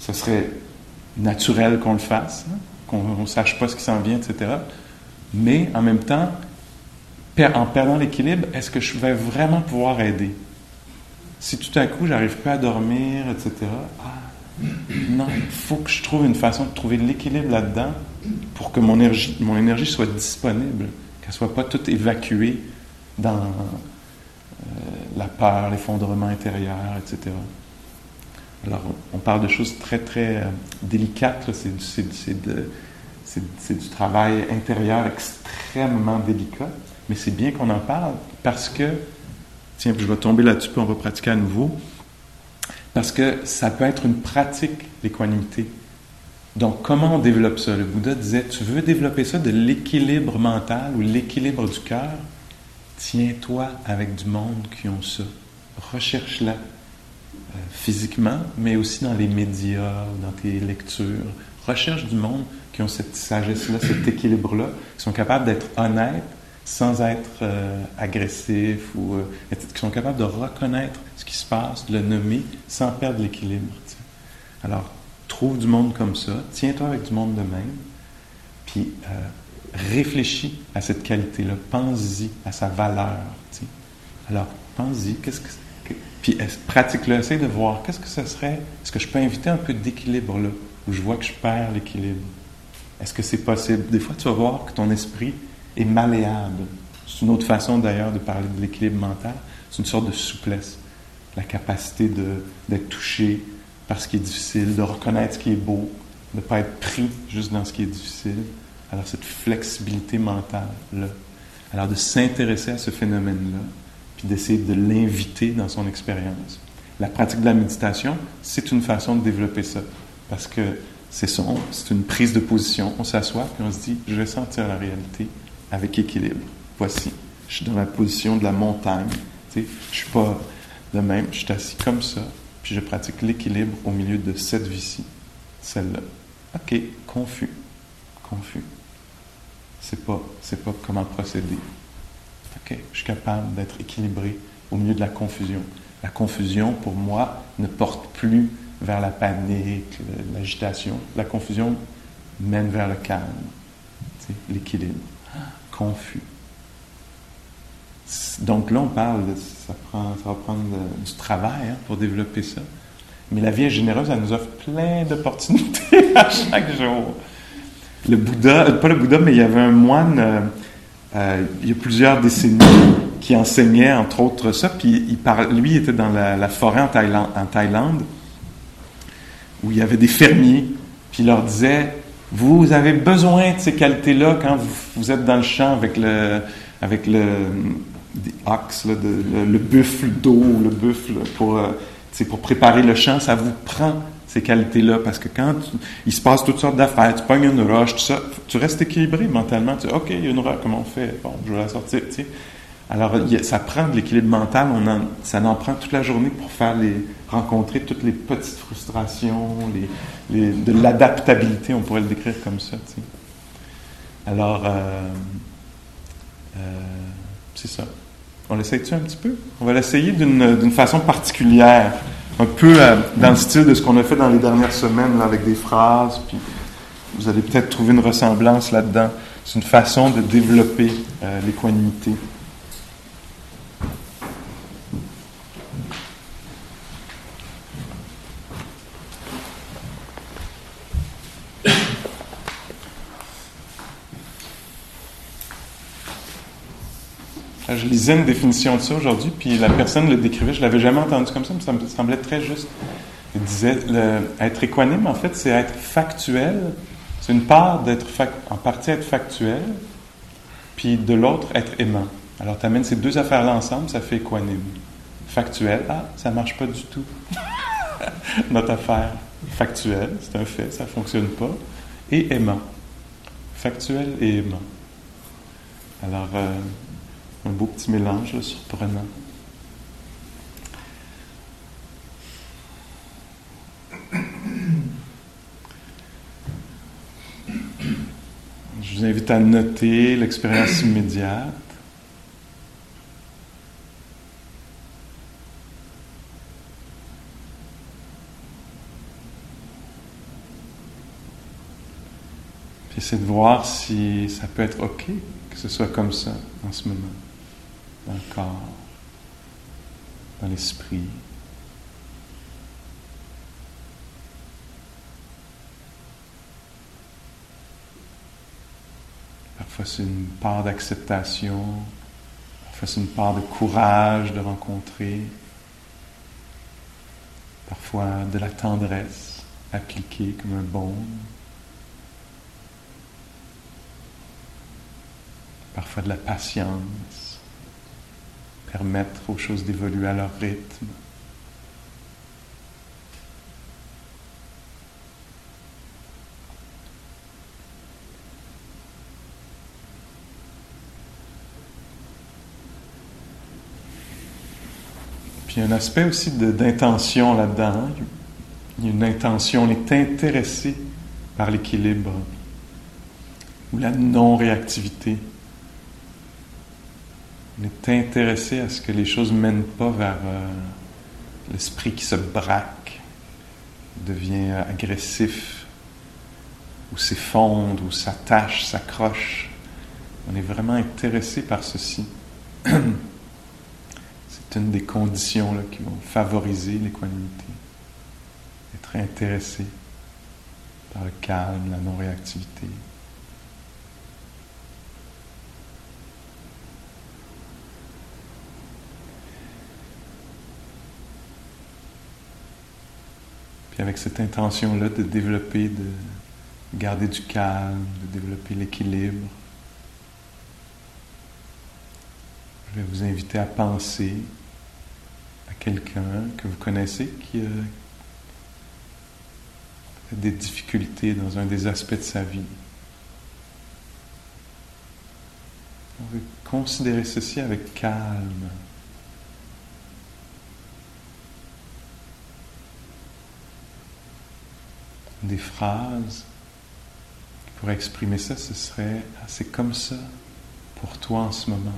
Ce serait naturel qu'on le fasse, hein, qu'on ne sache pas ce qui s'en vient, etc. Mais en même temps, en perdant l'équilibre, est-ce que je vais vraiment pouvoir aider? Si tout à coup, j'arrive pas à dormir, etc., ah, non, il faut que je trouve une façon de trouver l'équilibre là-dedans pour que mon énergie, mon énergie soit disponible, qu'elle ne soit pas toute évacuée dans euh, la peur, l'effondrement intérieur, etc. Alors, on parle de choses très, très euh, délicates. c'est du travail intérieur extrêmement délicat, mais c'est bien qu'on en parle parce que, tiens, je vais tomber là-dessus, puis on va pratiquer à nouveau, parce que ça peut être une pratique, l'équanimité. Donc, comment on développe ça? Le Bouddha disait, tu veux développer ça de l'équilibre mental ou l'équilibre du cœur? Tiens-toi avec du monde qui ont ça. Recherche-la euh, physiquement, mais aussi dans les médias, dans tes lectures. Recherche du monde qui ont cette sagesse-là, cet équilibre-là, qui sont capables d'être honnêtes sans être euh, agressifs ou euh, qui sont capables de reconnaître ce qui se passe, de le nommer sans perdre l'équilibre. Alors, trouve du monde comme ça, tiens-toi avec du monde de même, puis réfléchis à cette qualité-là, pense-y, à sa valeur. Alors, pense-y, puis pratique-le, essaye de voir qu'est-ce que ce serait, est-ce que je peux inviter un peu d'équilibre là, où je vois que je perds l'équilibre? Est-ce que c'est possible? Des fois, tu vas voir que ton esprit est malléable. C'est une autre façon d'ailleurs de parler de l'équilibre mental. C'est une sorte de souplesse. La capacité d'être touché par ce qui est difficile, de reconnaître ce qui est beau, de ne pas être pris juste dans ce qui est difficile. Alors, cette flexibilité mentale-là. Alors, de s'intéresser à ce phénomène-là, puis d'essayer de l'inviter dans son expérience. La pratique de la méditation, c'est une façon de développer ça. Parce que c'est son, c'est une prise de position. On s'assoit, puis on se dit, je vais sentir la réalité avec équilibre. Voici, je suis dans la position de la montagne. Tu sais, je suis pas de même, je suis assis comme ça, puis je pratique l'équilibre au milieu de cette vie-ci, celle-là. OK, confus, confus c'est pas, c'est pas comment procéder. OK, je suis capable d'être équilibré au milieu de la confusion. La confusion, pour moi, ne porte plus vers la panique, l'agitation. La confusion mène vers le calme, l'équilibre. Confus. Donc là, on parle, de, ça, ça va prendre du travail hein, pour développer ça. Mais la vie est généreuse, elle nous offre plein d'opportunités à chaque jour le Bouddha, pas le Bouddha, mais il y avait un moine, euh, euh, il y a plusieurs décennies, qui enseignait entre autres ça. Puis il parle, lui, était dans la, forêt en Thaïlande, où il y avait des fermiers, puis il leur disait Vous avez besoin de ces qualités-là quand vous, êtes dans le champ avec le, avec le, ox, le, buffle d'eau, le buffle pour, euh, pour préparer le champ, ça vous prend ces qualités-là. Parce que quand il se passe toutes sortes d'affaires, tu pognes une roche, tout ça, tu restes équilibré mentalement. Tu dis, OK, il y a une roche, comment on fait? Bon, je vais la sortir. Tu. Alors, ça prend de l'équilibre mental. On ça en prend toute la journée pour faire les, rencontrer toutes les petites frustrations, les, de l'adaptabilité, on pourrait le décrire comme ça. Tu. Alors, euh, euh, c'est ça. On l'essaye-tu un petit peu? On va l'essayer d'une façon particulière un peu euh, dans le style de ce qu'on a fait dans les dernières semaines, avec des phrases, puis vous allez peut-être trouver une ressemblance là-dedans. C'est une façon de développer euh, l'équanimité. Je lisais une définition de ça aujourd'hui, puis la personne le décrivait, je l'avais jamais entendu comme ça, mais ça me semblait très juste. Il disait, être équanime, en fait, c'est être factuel. C'est une part d'être, en partie être factuel, puis de l'autre, être aimant. Alors, tu amènes ces deux affaires-là ensemble, ça fait équanime. Factuel, ah, ça marche pas du tout. Notre affaire. Factuel, c'est un fait, ça fonctionne pas. Et aimant. Factuel et aimant. Alors, euh, un beau petit mélange surprenant. Je vous invite à noter l'expérience immédiate. Puis essayez de voir si ça peut être OK que ce soit comme ça en ce moment dans le corps, dans l'esprit. Parfois c'est une part d'acceptation, parfois c'est une part de courage de rencontrer, parfois de la tendresse appliquée comme un baume. parfois de la patience, permettre aux choses d'évoluer à leur rythme. Puis il y a un aspect aussi d'intention là-dedans. Il y a une intention, on est intéressé par l'équilibre ou la non-réactivité. On est intéressé à ce que les choses ne mènent pas vers euh, l'esprit qui se braque, devient agressif, ou s'effondre, ou s'attache, s'accroche. On est vraiment intéressé par ceci. C'est une des conditions qui vont favoriser l'équanimité. Être intéressé par le calme, la non-réactivité. Puis avec cette intention-là de développer, de garder du calme, de développer l'équilibre, je vais vous inviter à penser à quelqu'un que vous connaissez qui a des difficultés dans un des aspects de sa vie. On va considérer ceci avec calme. Des phrases qui pourraient exprimer ça, ce serait ah, c'est comme ça pour toi en ce moment.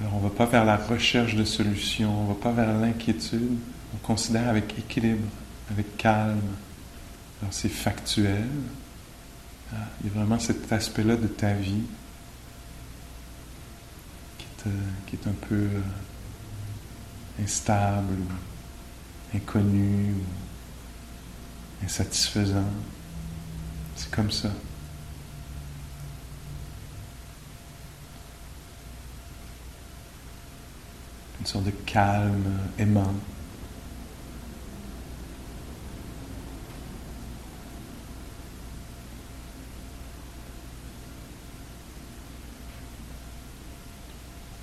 Alors on ne va pas vers la recherche de solutions, on ne va pas vers l'inquiétude, on considère avec équilibre, avec calme. Alors c'est factuel. Ah, il y a vraiment cet aspect-là de ta vie qui est, un peu euh, instable inconnu insatisfaisant. C'est comme ça. Une sorte de calme aimant.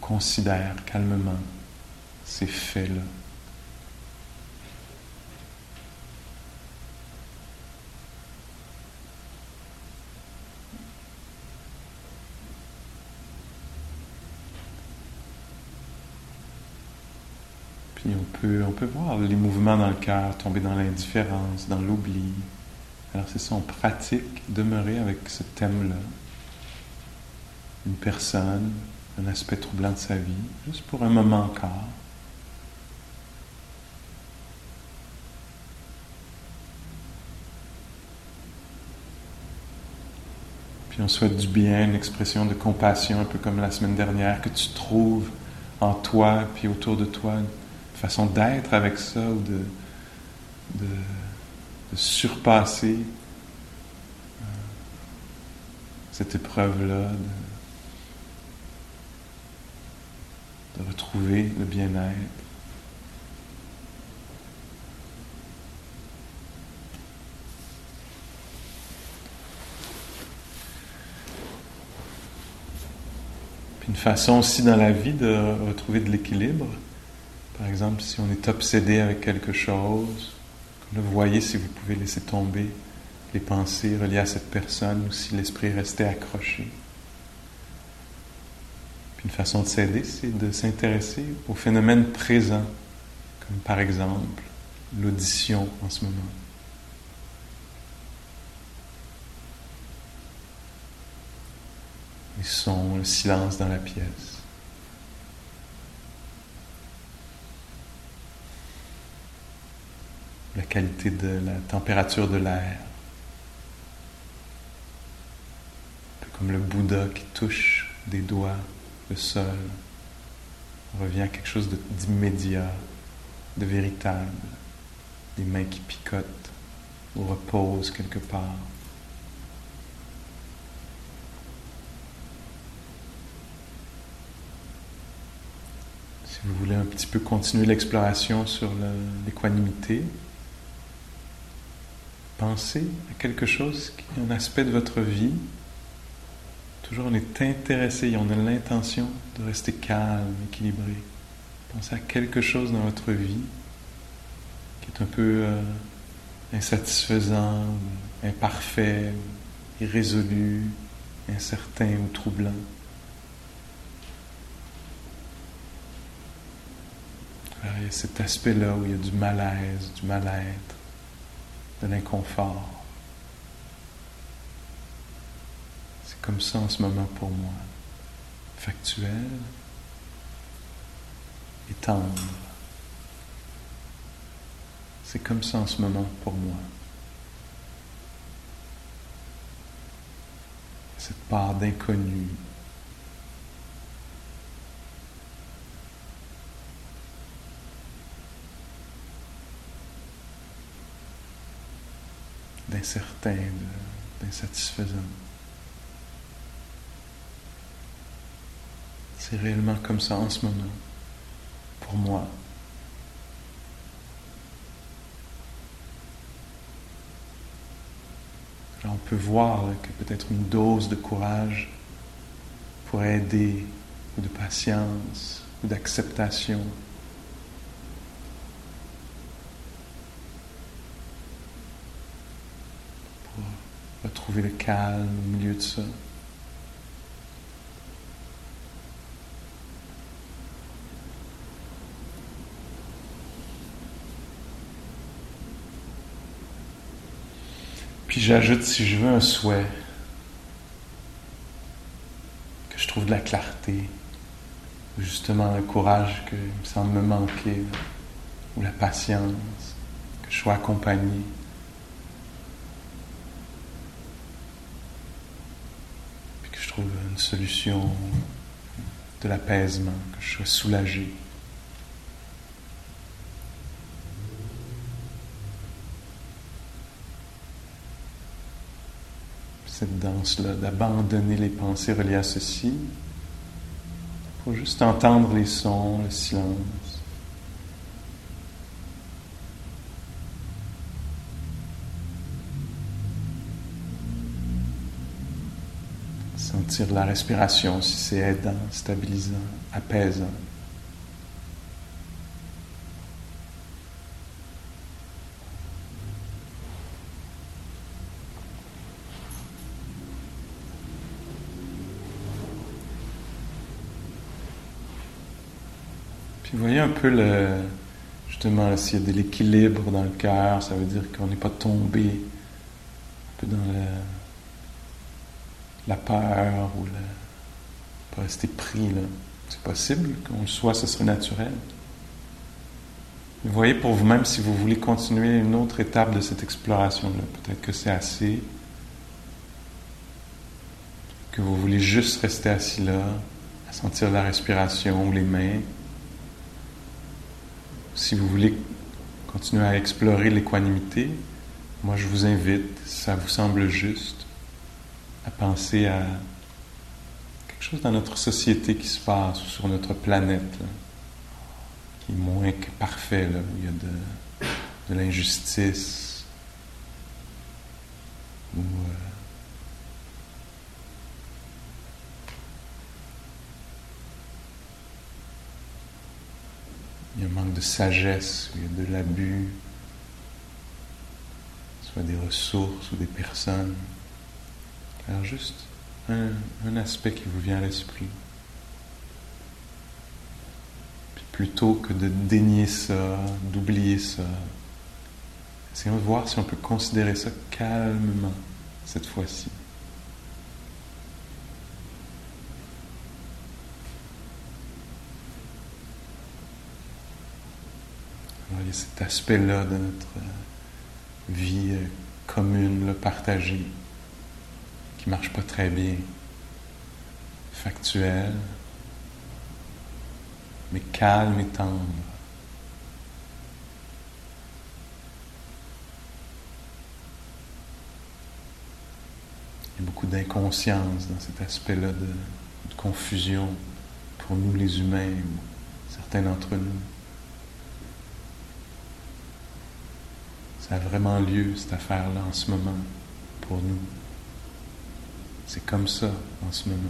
considère calmement ces faits-là. Puis on peut, on peut voir les mouvements dans le cœur, tomber dans l'indifférence, dans l'oubli. Alors c'est ça, on pratique demeurer avec ce thème-là. Une personne, un aspect troublant de sa vie, juste pour un moment encore. Puis on souhaite du bien, une expression de compassion, un peu comme la semaine dernière, que tu trouves en toi, puis autour de toi, une façon d'être avec ça ou de, de, surpasser euh, cette épreuve-là, de, de retrouver le bien-être. Une façon aussi dans la vie de retrouver de l'équilibre. Par exemple, si on est obsédé avec quelque chose, vous voyez si vous pouvez laisser tomber les pensées reliées à cette personne ou si l'esprit restait accroché. Puis une façon de s'aider, c'est de s'intéresser aux phénomènes présents, comme par exemple l'audition en ce moment. Les sons, le silence dans la pièce. La qualité de la température de l'air. Un peu comme le Bouddha qui touche des doigts le sol. On revient à quelque chose d'immédiat, de véritable. Des mains qui picotent ou reposent quelque part. Vous voulez un petit peu continuer l'exploration sur l'équanimité, pensez à quelque chose, un aspect de votre vie. Toujours on est intéressé, on a l'intention de rester calme, équilibré. Pensez à quelque chose dans votre vie qui est un peu euh, insatisfaisant, imparfait, irrésolu, incertain ou troublant. Il y a cet aspect-là où il y a du malaise, du mal-être, de l'inconfort. C'est comme ça en ce moment pour moi. Factuel et tendre. C'est comme ça en ce moment pour moi. Cette part d'inconnu, d'incertain, d'insatisfaisant. C'est réellement comme ça en ce moment, pour moi. on peut voir que peut-être une dose de courage pourrait aider, ou de patience, ou d'acceptation le calme au milieu de ça. Puis j'ajoute, si je veux, un souhait, que je trouve de la clarté, justement le courage qui me semble me manquer, ou la patience, que je sois accompagné. trouve solution de l'apaisement, que je sois soulagé. Cette danse-là, d'abandonner les pensées reliées à ceci, pour juste entendre les sons, le silence. Sentir la respiration si c'est aidant, stabilisant, apaisant. Puis voyez un peu le, justement, s'il y a de l'équilibre dans le cœur, ça veut dire qu'on n'est pas tombé un peu dans le la peur ou le, pas rester pris. Là. C'est possible qu'on le soit, ce serait naturel. Vous voyez pour vous-même si vous voulez continuer une autre étape de cette exploration-là. Peut-être que c'est assez. Que vous voulez juste rester assis là, à sentir la respiration ou les mains. Si vous voulez continuer à explorer l'équanimité, moi je vous invite, si ça vous semble juste, à penser à quelque chose dans notre société qui se passe ou sur notre planète, qui est moins que parfait, où il y a de, de l'injustice, où euh, il y a un manque de sagesse, où il y a de l'abus, soit des ressources ou des personnes. Alors juste un, aspect qui vous vient à l'esprit. plutôt que de dénier ça, d'oublier ça, essayons de voir si on peut considérer ça calmement cette fois-ci. il y a cet aspect-là de notre vie commune, le partagé qui marche pas très bien, factuel, mais calme et tendre. Il y a beaucoup d'inconscience dans cet aspect-là de, de, confusion pour nous les humains, certains d'entre nous. Ça a vraiment lieu, cette affaire-là, en ce moment, pour nous. C'est comme ça, en ce moment.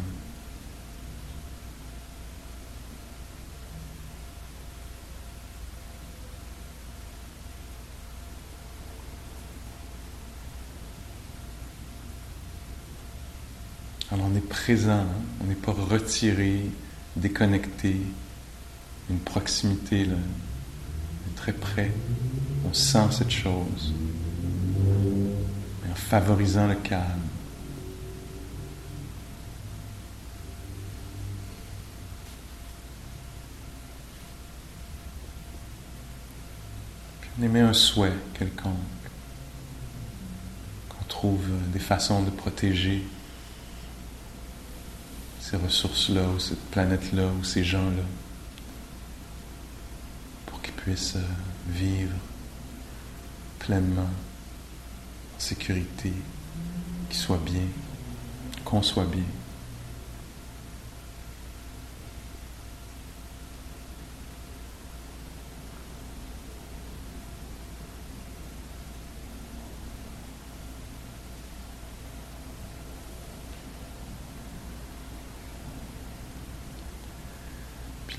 Alors on est présent, hein. on n'est pas retiré, déconnecté, une proximité là, très près. On sent cette chose. en favorisant le calme. Émet un souhait quelconque. Qu'on trouve des façons de protéger ces ressources-là, ou cette planète-là, ou ces gens-là, pour qu'ils puissent euh, vivre pleinement, en sécurité, qu'ils soient bien, qu'on soit bien.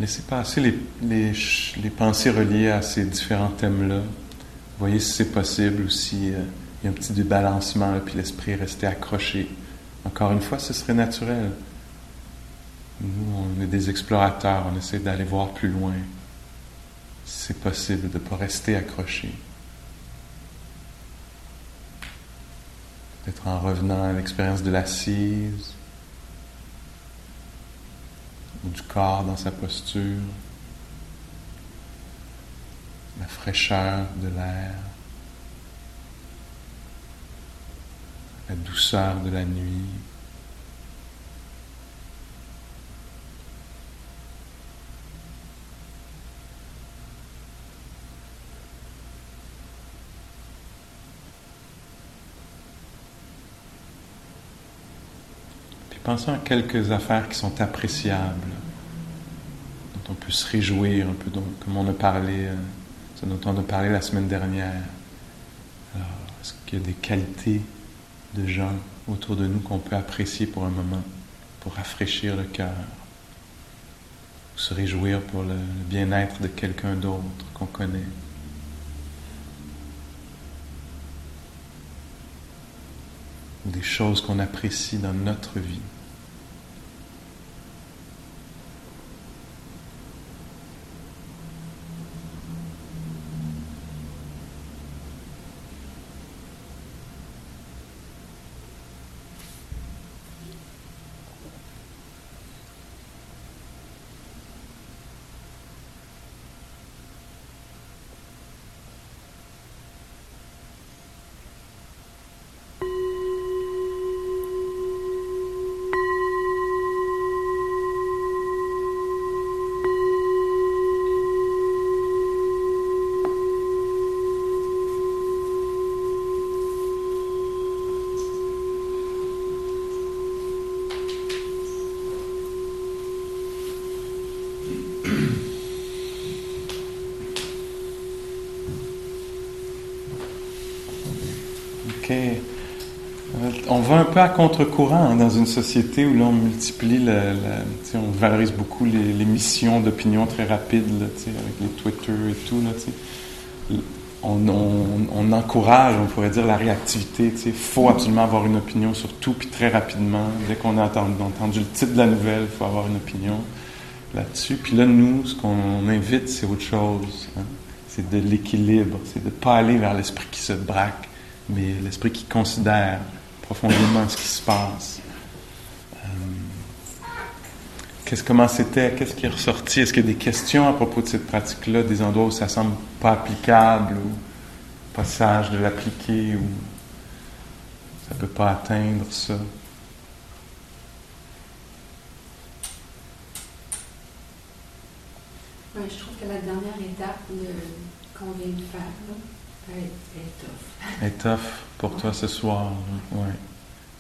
Laissez passer les, pensées reliées à ces différents thèmes-là. Voyez si c'est possible ou s'il euh, y a un petit débalancement, puis l'esprit est resté accroché. Encore une fois, ce serait naturel. Nous, on est des explorateurs, on essaie d'aller voir plus loin. Si c'est possible de ne pas rester accroché. Peut-être en revenant à l'expérience de l'assise, du corps dans sa posture, la fraîcheur de l'air, la douceur de la nuit. Pensons à quelques affaires qui sont appréciables, dont on peut se réjouir un peu, comme on a parlé, euh, dont on a parlé la semaine dernière. Alors, est-ce qu'il y a des qualités de gens autour de nous qu'on peut apprécier pour un moment, pour rafraîchir le cœur, ou se réjouir pour le bien-être de quelqu'un d'autre qu'on connaît? Ou des choses qu'on apprécie dans notre vie. On va un peu à contre-courant hein, dans une société où l'on multiplie, on valorise beaucoup les, missions d'opinion très rapides, avec les Twitter et tout. on, encourage, on pourrait dire, la réactivité. Il faut absolument avoir une opinion sur tout, puis très rapidement. Dès qu'on a entendu, le titre de la nouvelle, il faut avoir une opinion là-dessus. Puis là, nous, ce qu'on invite, c'est autre chose. Hein. C'est de l'équilibre, c'est de ne pas aller vers l'esprit qui se braque, mais l'esprit qui considère profondément ce qui se passe. Euh, qu'est-ce, comment c'était? Qu'est-ce qui est ressorti? Est-ce qu'il y a des questions à propos de cette pratique-là, des endroits où ça semble pas applicable ou pas sage de l'appliquer ou ça ne peut pas atteindre ça? Je trouve que la dernière étape qu'on vient de faire, tough. pour toi ce soir. Oui.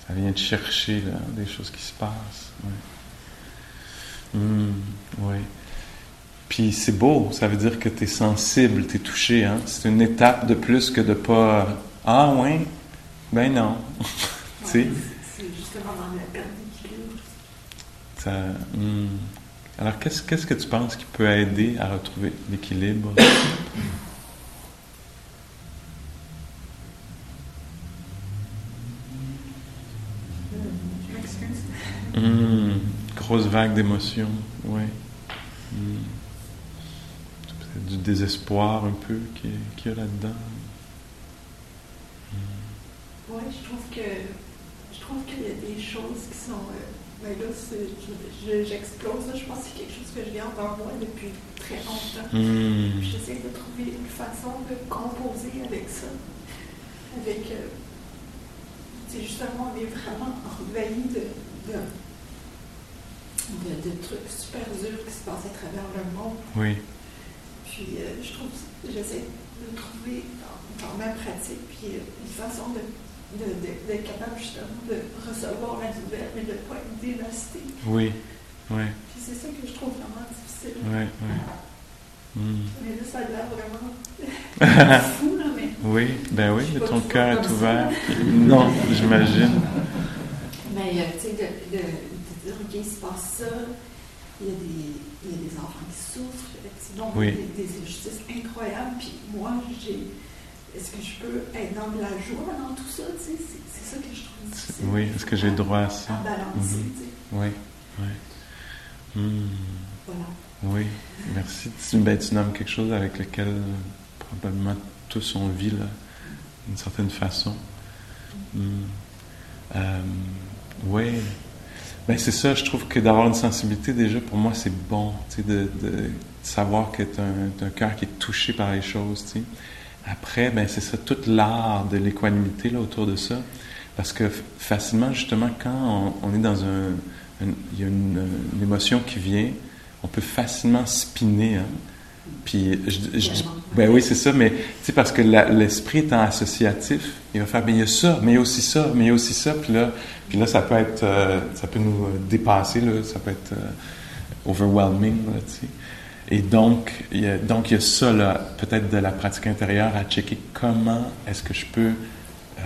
Ça vient de chercher des choses qui se passent. Oui. Hmm, oui. Puis c'est beau, ça veut dire que tu es sensible, tu es touché. Hein? C'est une étape de plus que de pas. Ah, ouais, ben non. tu sais? C'est justement dans la perte d'équilibre. Ça, hmm. Alors, qu'est-ce, qu'est-ce que tu penses qui peut aider à retrouver l'équilibre? Je m'excuse. Hmm. Grosse vague d'émotions, oui. Hmm. C'est peut-être du désespoir un peu qui qu'il y a là-dedans. Oui, je trouve que je trouve qu'il y a des choses qui sont. euh, ben là, c'est- je- je- j'explose. là. je pense que c'est quelque chose que je garde en moi depuis très longtemps. Hmm. J'essaie de trouver une façon de composer avec ça. Avec. euh, tu sais, justement, on est vraiment envahi de, de, de- de trucs super durs qui se passent à travers le monde. Oui, Puis euh, je trouve, j'essaie de trouver dans, dans ma pratique puis euh, une façon de, d'être capable justement de recevoir la nouvelle, mais de ne pas être dévasté. oui, oui, Puis c'est ça que je trouve vraiment difficile. oui, oui. Hmm. Mais là, ça a l'air vraiment fou, là, mais, Oui, ben oui, mais ton cœur est ouvert. Non, j'imagine. mais euh, tu sais, de dire, OK, il se passe ça, il y a des, il y a des enfants qui souffrent, effectivement, Oui. des, des injustices incroyables, puis moi, j'ai. Est-ce que je peux être dans de la joie dans tout ça? tu sais? C'est c'est ça que je trouve difficile. Oui, est-ce que j'ai droit à ça? À balancer, Mhm. tu sais. Oui, oui. Hmm. Voilà. Oui, merci. Tu, ben, tu nommes quelque chose avec lequel euh, probablement tous on vit là, d'une certaine façon. Hmm. Euh, oui. Ben, c'est ça, je trouve que d'avoir une sensibilité, déjà, pour moi, c'est bon, tu sais, de, de savoir que tu un, un cœur qui est touché par les choses, tu sais. Après, ben, c'est ça, toute l'art de l'équanimité là, autour de ça. Parce que facilement, justement, quand on, est dans un- Il y a une, une émotion qui vient, on peut facilement spinner. Hein? Puis, je, je dis- ben oui, c'est ça, mais tu sais, parce que l'esprit étant associatif, il va faire, mais il y a ça, mais il y a aussi ça, mais il y a aussi ça, puis là, puis là ça peut être, euh, ça peut nous dépasser, là, ça peut être euh, overwhelming, là, tu sais. Et donc, il y a, donc, il y a ça, là, peut-être de la pratique intérieure à checker comment est-ce que je peux euh,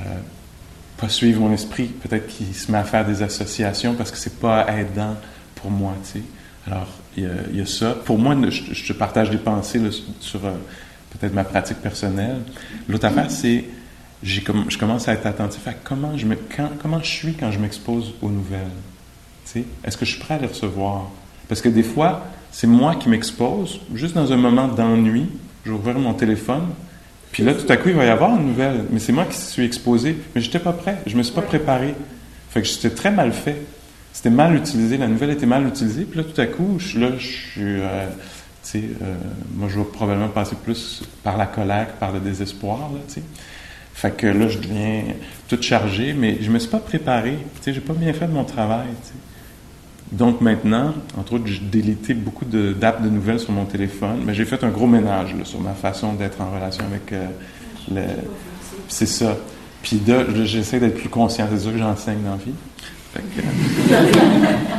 pas suivre mon esprit, peut-être qu'il se met à faire des associations parce que c'est pas aidant pour moi, tu sais. Alors, il y, a, il y a ça. Pour moi, je, je te partage des pensées là, sur, euh, peut-être ma pratique personnelle. L'autre affaire, c'est j'ai comme, je commence à être attentif à comment je, me, quand, comment je suis quand je m'expose aux nouvelles. Est-ce que je suis prêt à les recevoir? Parce que des fois, c'est moi qui m'expose, juste dans un moment d'ennui, je vais ouvrir mon téléphone, puis là, tout à coup, il va y avoir une nouvelle. Mais c'est moi qui suis exposé. Mais je n'étais pas prêt. Je me suis pas préparé. Fait que c'était très mal fait. C'était mal utilisé. La nouvelle était mal utilisée. Puis là, tout à coup, je suis là, je suis. euh, tu sais, euh, moi, je vais probablement passer plus par la colère que par le désespoir, là, tu sais. Fait que là, je deviens tout chargé, mais je me suis pas préparé. Tu sais, j'ai pas bien fait mon travail, tu sais. Donc maintenant, entre autres, j'ai délité beaucoup de- d'apps de, nouvelles sur mon téléphone, mais j'ai fait un gros ménage là, sur ma façon d'être en relation avec euh, le- c'est ça. Puis de- je- j'essaie d'être plus conscient. C'est ça que j'enseigne dans la vie. Que, euh,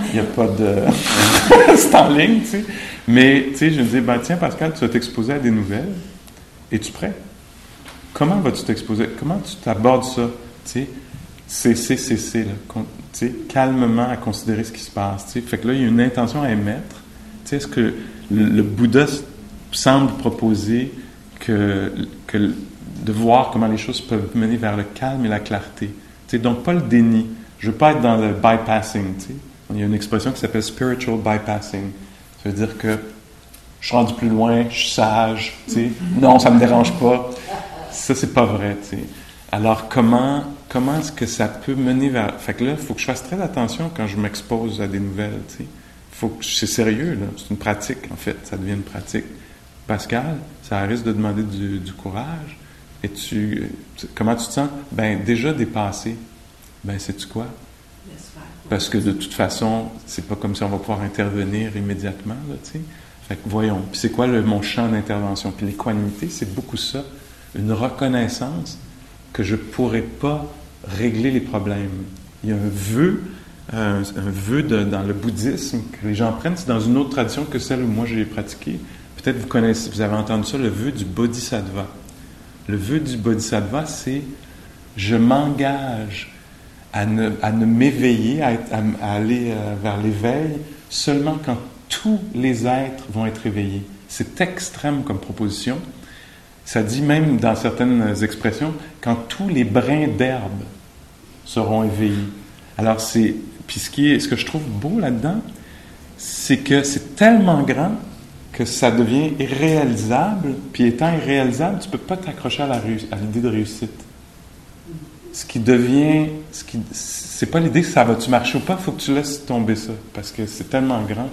il n'y a pas de... c'est en ligne, tu sais. Mais, tu sais, je me dis, ben, tiens, Pascal, tu vas t'exposer à des nouvelles. Es-tu prêt? Comment vas-tu t'exposer? Comment tu t'abordes ça? Tu sais, là. Con- Tu sais, calmement à considérer ce qui se passe. Tu sais. Fait que là, il y a une intention à émettre. Tu sais, est-ce que le, le Bouddha semble proposer que, que de voir comment les choses peuvent mener vers le calme et la clarté? Tu sais, donc, pas le déni. Je veux pas être dans le bypassing. Tu sais. Il y a une expression qui s'appelle spiritual bypassing. Ça veut dire que je suis rendu plus loin, je suis sage. Tu sais. Non, ça me dérange pas. Ça, c'est pas vrai. Tu sais. Alors, comment, comment est-ce que ça peut mener vers. Fait que là, il faut que je fasse très attention quand je m'expose à des nouvelles. Tu sais. Faut que c'est sérieux, là. C'est une pratique, en fait. Ça devient une pratique. Pascal, ça risque de demander du, du courage. Et tu- comment tu te sens? Ben, déjà dépassé. Ben, sais-tu quoi? Parce que de toute façon, c'est pas comme si on va pouvoir intervenir immédiatement, là, tu sais. Fait que voyons. Puis c'est quoi le, mon champ d'intervention? Puis l'équanimité, c'est beaucoup ça. Une reconnaissance que je pourrais pas régler les problèmes. Il y a un vœu un, vœu dans le bouddhisme que les gens prennent. C'est dans une autre tradition que celle où moi j'ai pratiqué. Peut-être vous connaissez, vous avez entendu ça, le vœu du bodhisattva. Le vœu du bodhisattva, c'est je m'engage à ne, m'éveiller, à, aller euh, vers l'éveil seulement quand tous les êtres vont être éveillés. C'est extrême comme proposition. Ça dit même dans certaines expressions, quand tous les brins d'herbe seront éveillés. Alors c'est, puis ce, qui est, ce que je trouve beau là-dedans, c'est que c'est tellement grand que ça devient irréalisable, puis étant irréalisable, tu ne peux pas t'accrocher à, à l'idée de réussite. Ce qui devient, ce qui, c'est pas l'idée que ça va-tu marcher ou pas, il faut que tu laisses tomber ça, parce que c'est tellement grand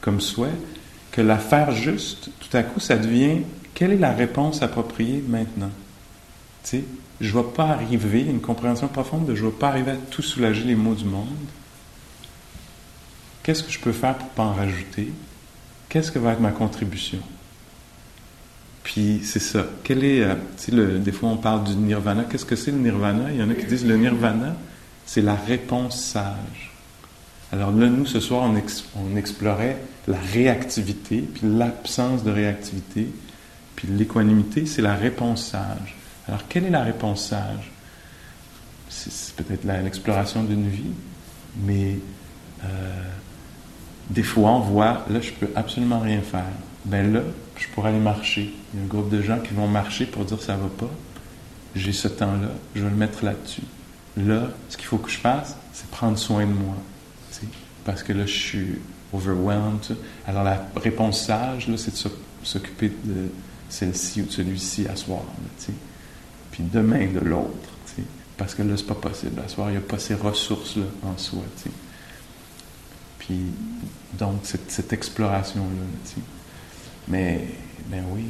comme, souhait, que la faire juste, tout à coup, ça devient, quelle est la réponse appropriée maintenant? Tu je ne vais pas arriver, une compréhension profonde de je ne vais pas arriver à tout soulager les maux du monde. Qu'est-ce que je peux faire pour ne pas en rajouter? Qu'est-ce que va être ma contribution? Puis c'est ça. Quel est, euh, le, des fois on parle du nirvana. Qu'est-ce que c'est le nirvana? Il y en a qui disent le nirvana, c'est la réponse sage. Alors là, nous, ce soir, on, explorait la réactivité, puis l'absence de réactivité, puis l'équanimité, c'est la réponse sage. Alors, quelle est la réponse sage? C'est peut-être l'exploration d'une vie, mais euh, des fois, on voit, là, je peux absolument rien faire. Ben là, je pourrais aller marcher. Il y a un groupe de gens qui vont marcher pour dire ça va pas. J'ai ce temps-là, je vais le mettre là-dessus. Là, ce qu'il faut que je fasse, c'est prendre soin de moi. Parce que là, je suis overwhelmed. Alors, la réponse sage, là, c'est de s'occuper de celle-ci ou de celui-ci à soir puis demain de l'autre. Parce que là, c'est pas possible. À soir, il n'y a pas ces ressources-là en soi. Puis, donc, cette, cette exploration-là. Mais, ben oui.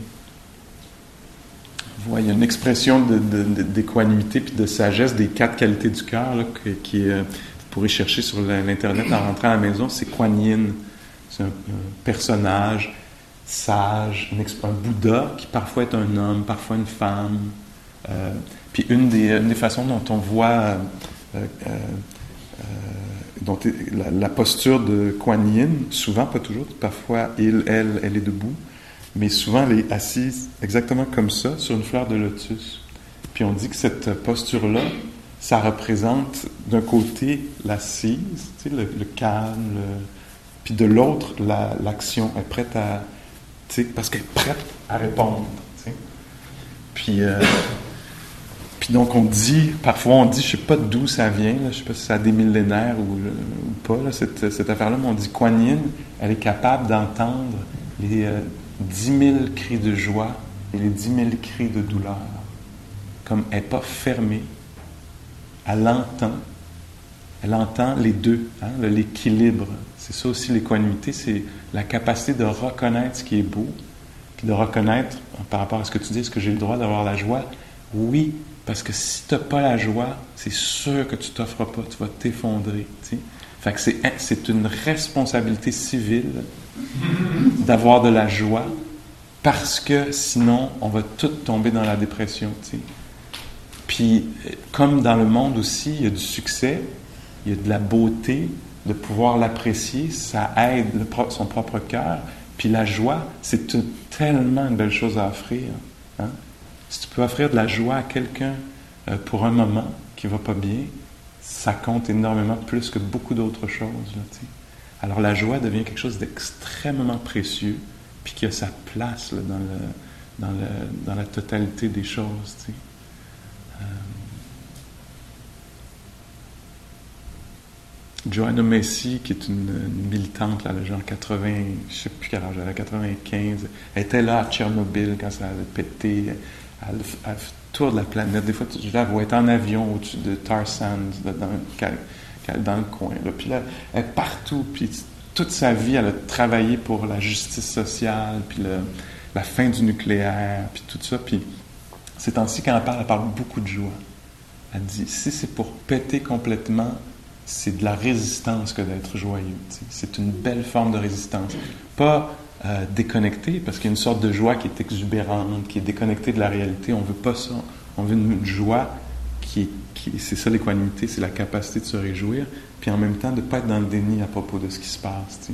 Il y a une expression d'équanimité de, puis de sagesse des quatre qualités du cœur qui, vous pourrez chercher sur l'Internet en rentrant à la maison. C'est Kuan C'est un, personnage sage, un, un Bouddha qui parfois est un homme, parfois une femme, euh, puis une des, façons dont on voit euh, euh, dont la, posture de Kuan Yin, souvent, pas toujours, parfois il, elle, elle est debout, mais souvent elle est assise exactement comme ça sur une fleur de lotus. Puis on dit que cette posture-là, ça représente d'un côté l'assise, le, calme, puis de l'autre l'action. elle est prête à, parce qu'elle est prête à répondre. Puis puis donc, on dit, parfois, on dit, je ne sais pas d'où ça vient, je ne sais pas si ça a des millénaires ou, pas, cette, cette affaire-là, mais on dit Kuan elle est capable d'entendre les euh, dix mille cris de joie et les dix mille cris de douleur. Comme elle n'est pas fermée, elle entend, elle entend les deux, hein, l'équilibre. C'est ça aussi l'équanimité, c'est la capacité de reconnaître ce qui est beau, puis de reconnaître, par rapport à ce que tu dis, est-ce que j'ai le droit d'avoir la joie? Oui, parce que si tu n'as pas la joie, c'est sûr que tu t'offres pas, tu vas t'effondrer. Que c'est une responsabilité civile d'avoir de la joie parce que sinon, on va tout tomber dans la dépression. Puis, comme dans le monde aussi, il y a du succès, il y a de la beauté, de pouvoir l'apprécier, ça aide son propre cœur. Puis la joie, c'est tellement une belle chose à offrir. Hein? Si tu peux offrir de la joie à quelqu'un euh, pour un moment qui va pas bien, ça compte énormément plus que beaucoup d'autres choses. Alors la joie devient quelque chose d'extrêmement précieux, puis qui a sa place dans, le, le, la totalité des choses. Euh, Joanna Messi, qui est une, militante, là, genre 80, je sais plus quel âge, elle a 95, elle était là à Tchernobyl quand ça avait pété elle, elle, tour de la planète. Des fois, je la être en avion au-dessus de Tar Sands, dans, le coin. Puis là, elle est partout. Puis toute sa vie, elle a travaillé pour la justice sociale, puis la fin du nucléaire, puis tout ça. Puis ces temps-ci, quand elle parle, elle parle beaucoup de joie. Elle dit, si c'est pour péter complètement, c'est de la résistance que d'être joyeux. C'est une belle forme de résistance. Pas euh, déconnecté, parce qu'il y a une sorte de joie qui est exubérante, qui est déconnectée de la réalité. On veut pas ça. On veut une joie qui qui, c'est ça l'équanimité, c'est la capacité de se réjouir, puis en même temps de ne pas être dans le déni à propos de ce qui se passe.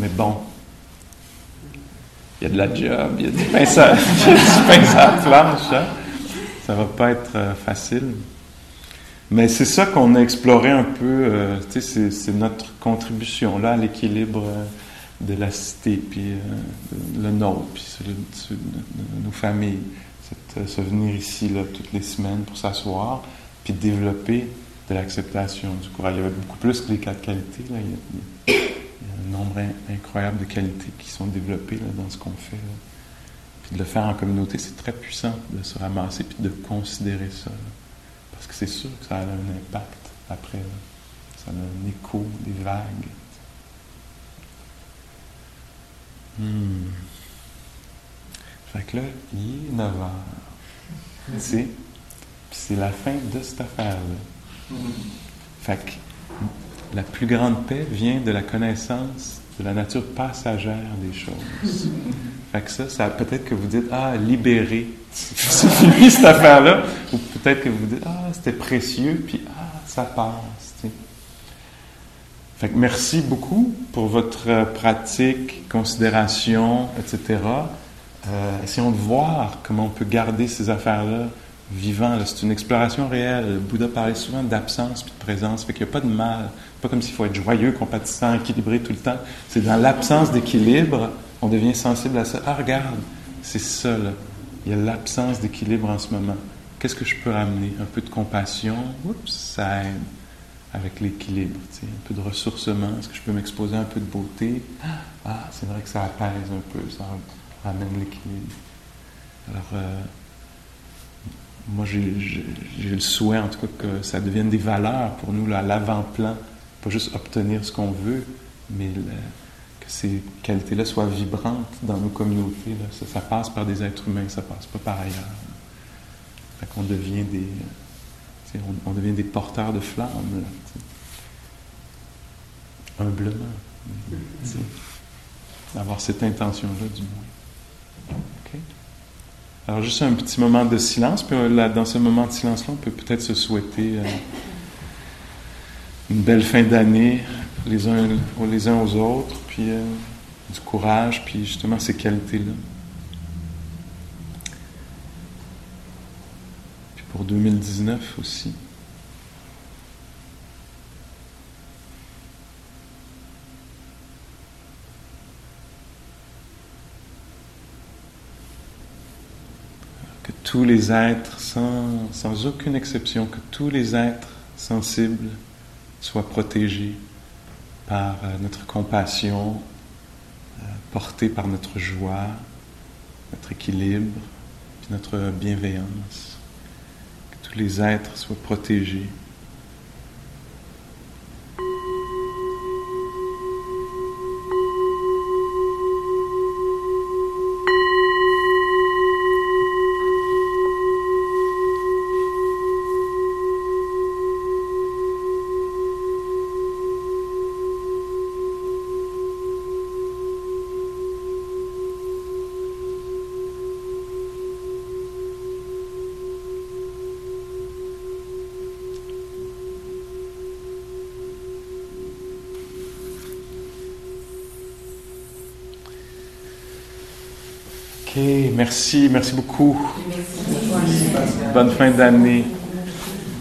Mais bon, il y a de la job, il y a du pain sur la planche. Hein? Ça va pas être euh, facile. Mais c'est ça qu'on a exploré un peu, euh, c'est, c'est notre contribution là à l'équilibre euh, de la cité, puis euh, le nôtre, puis celui, de, nos familles. Euh, se venir ici là, toutes les semaines pour s'asseoir, puis développer de l'acceptation, du courage. Il y avait beaucoup plus que les quatre qualités. Là. Il, y a, un nombre in- incroyable de qualités qui sont développées là, dans ce qu'on fait. là. Puis de le faire en communauté, c'est très puissant de se ramasser puis de considérer ça. là. Parce que c'est sûr que ça a un impact après. Ça a un écho, des vagues. Hmm. Fait que là, il est 9 heures. Tu sais? Puis c'est la fin de cette affaire-là. Fait que la plus grande paix vient de la connaissance de la nature passagère des choses. Fait que ça, ça peut-être que vous dites, ah, libéré, c'est fini cette affaire-là. Ou peut-être que vous dites, ah, c'était précieux, puis ah, ça passe. Merci beaucoup pour votre euh, pratique, considération, etc. Euh, essayons de voir comment on peut garder ces affaires-là vivant. là. C'est une exploration réelle. Le Bouddha parlait souvent d'absence puis de présence. Fait qu'il n'y a pas de mal. Pas comme s'il faut être joyeux, compatissant, équilibré tout le temps. C'est dans l'absence d'équilibre, on devient sensible à ça. Ah, regarde, c'est ça. Il y a l'absence d'équilibre en ce moment. Qu'est-ce que je peux ramener? Un peu de compassion, oups, ça aide avec l'équilibre, un peu de ressourcement. Est-ce que je peux m'exposer un peu de beauté? Ah, c'est vrai que ça apaise un peu, ça ramène l'équilibre. Alors, euh, moi, j'ai le souhait, en tout cas, que ça devienne des valeurs pour nous, là, à l'avant-plan. Pas juste obtenir ce qu'on veut, mais que ces qualités-là soient vibrantes dans nos communautés. ça passe par des êtres humains, ça passe pas par ailleurs. Fait qu'on devient des... On, on devient des porteurs de flammes, là, humblement. Avoir cette intention-là, du moins. Alors, juste un petit moment de silence, puis euh, là, dans ce moment de silence-là, on peut peut-être se souhaiter euh, une belle fin d'année, les uns, les uns aux autres, puis euh, du courage, puis justement ces qualités-là. Pour 2019 aussi. que tous les êtres, sans, sans aucune exception, que tous les êtres sensibles soient protégés par euh, notre compassion, euh, portés par notre joie, notre équilibre, puis notre bienveillance. Les êtres soient protégés. Merci, merci beaucoup. Bonne fin d'année.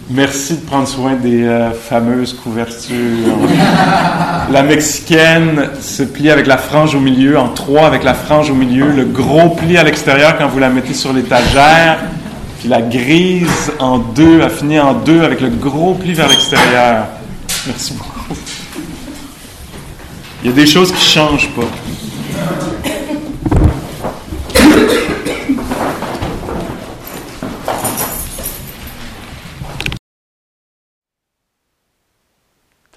Merci de prendre soin des euh, fameuses couvertures. La mexicaine se plie avec la frange au milieu, en trois avec la frange au milieu, le gros pli à l'extérieur quand vous la mettez sur l'étagère, puis la grise en deux, a fini en deux avec le gros pli vers l'extérieur. Merci beaucoup. Il y a des choses qui changent pas.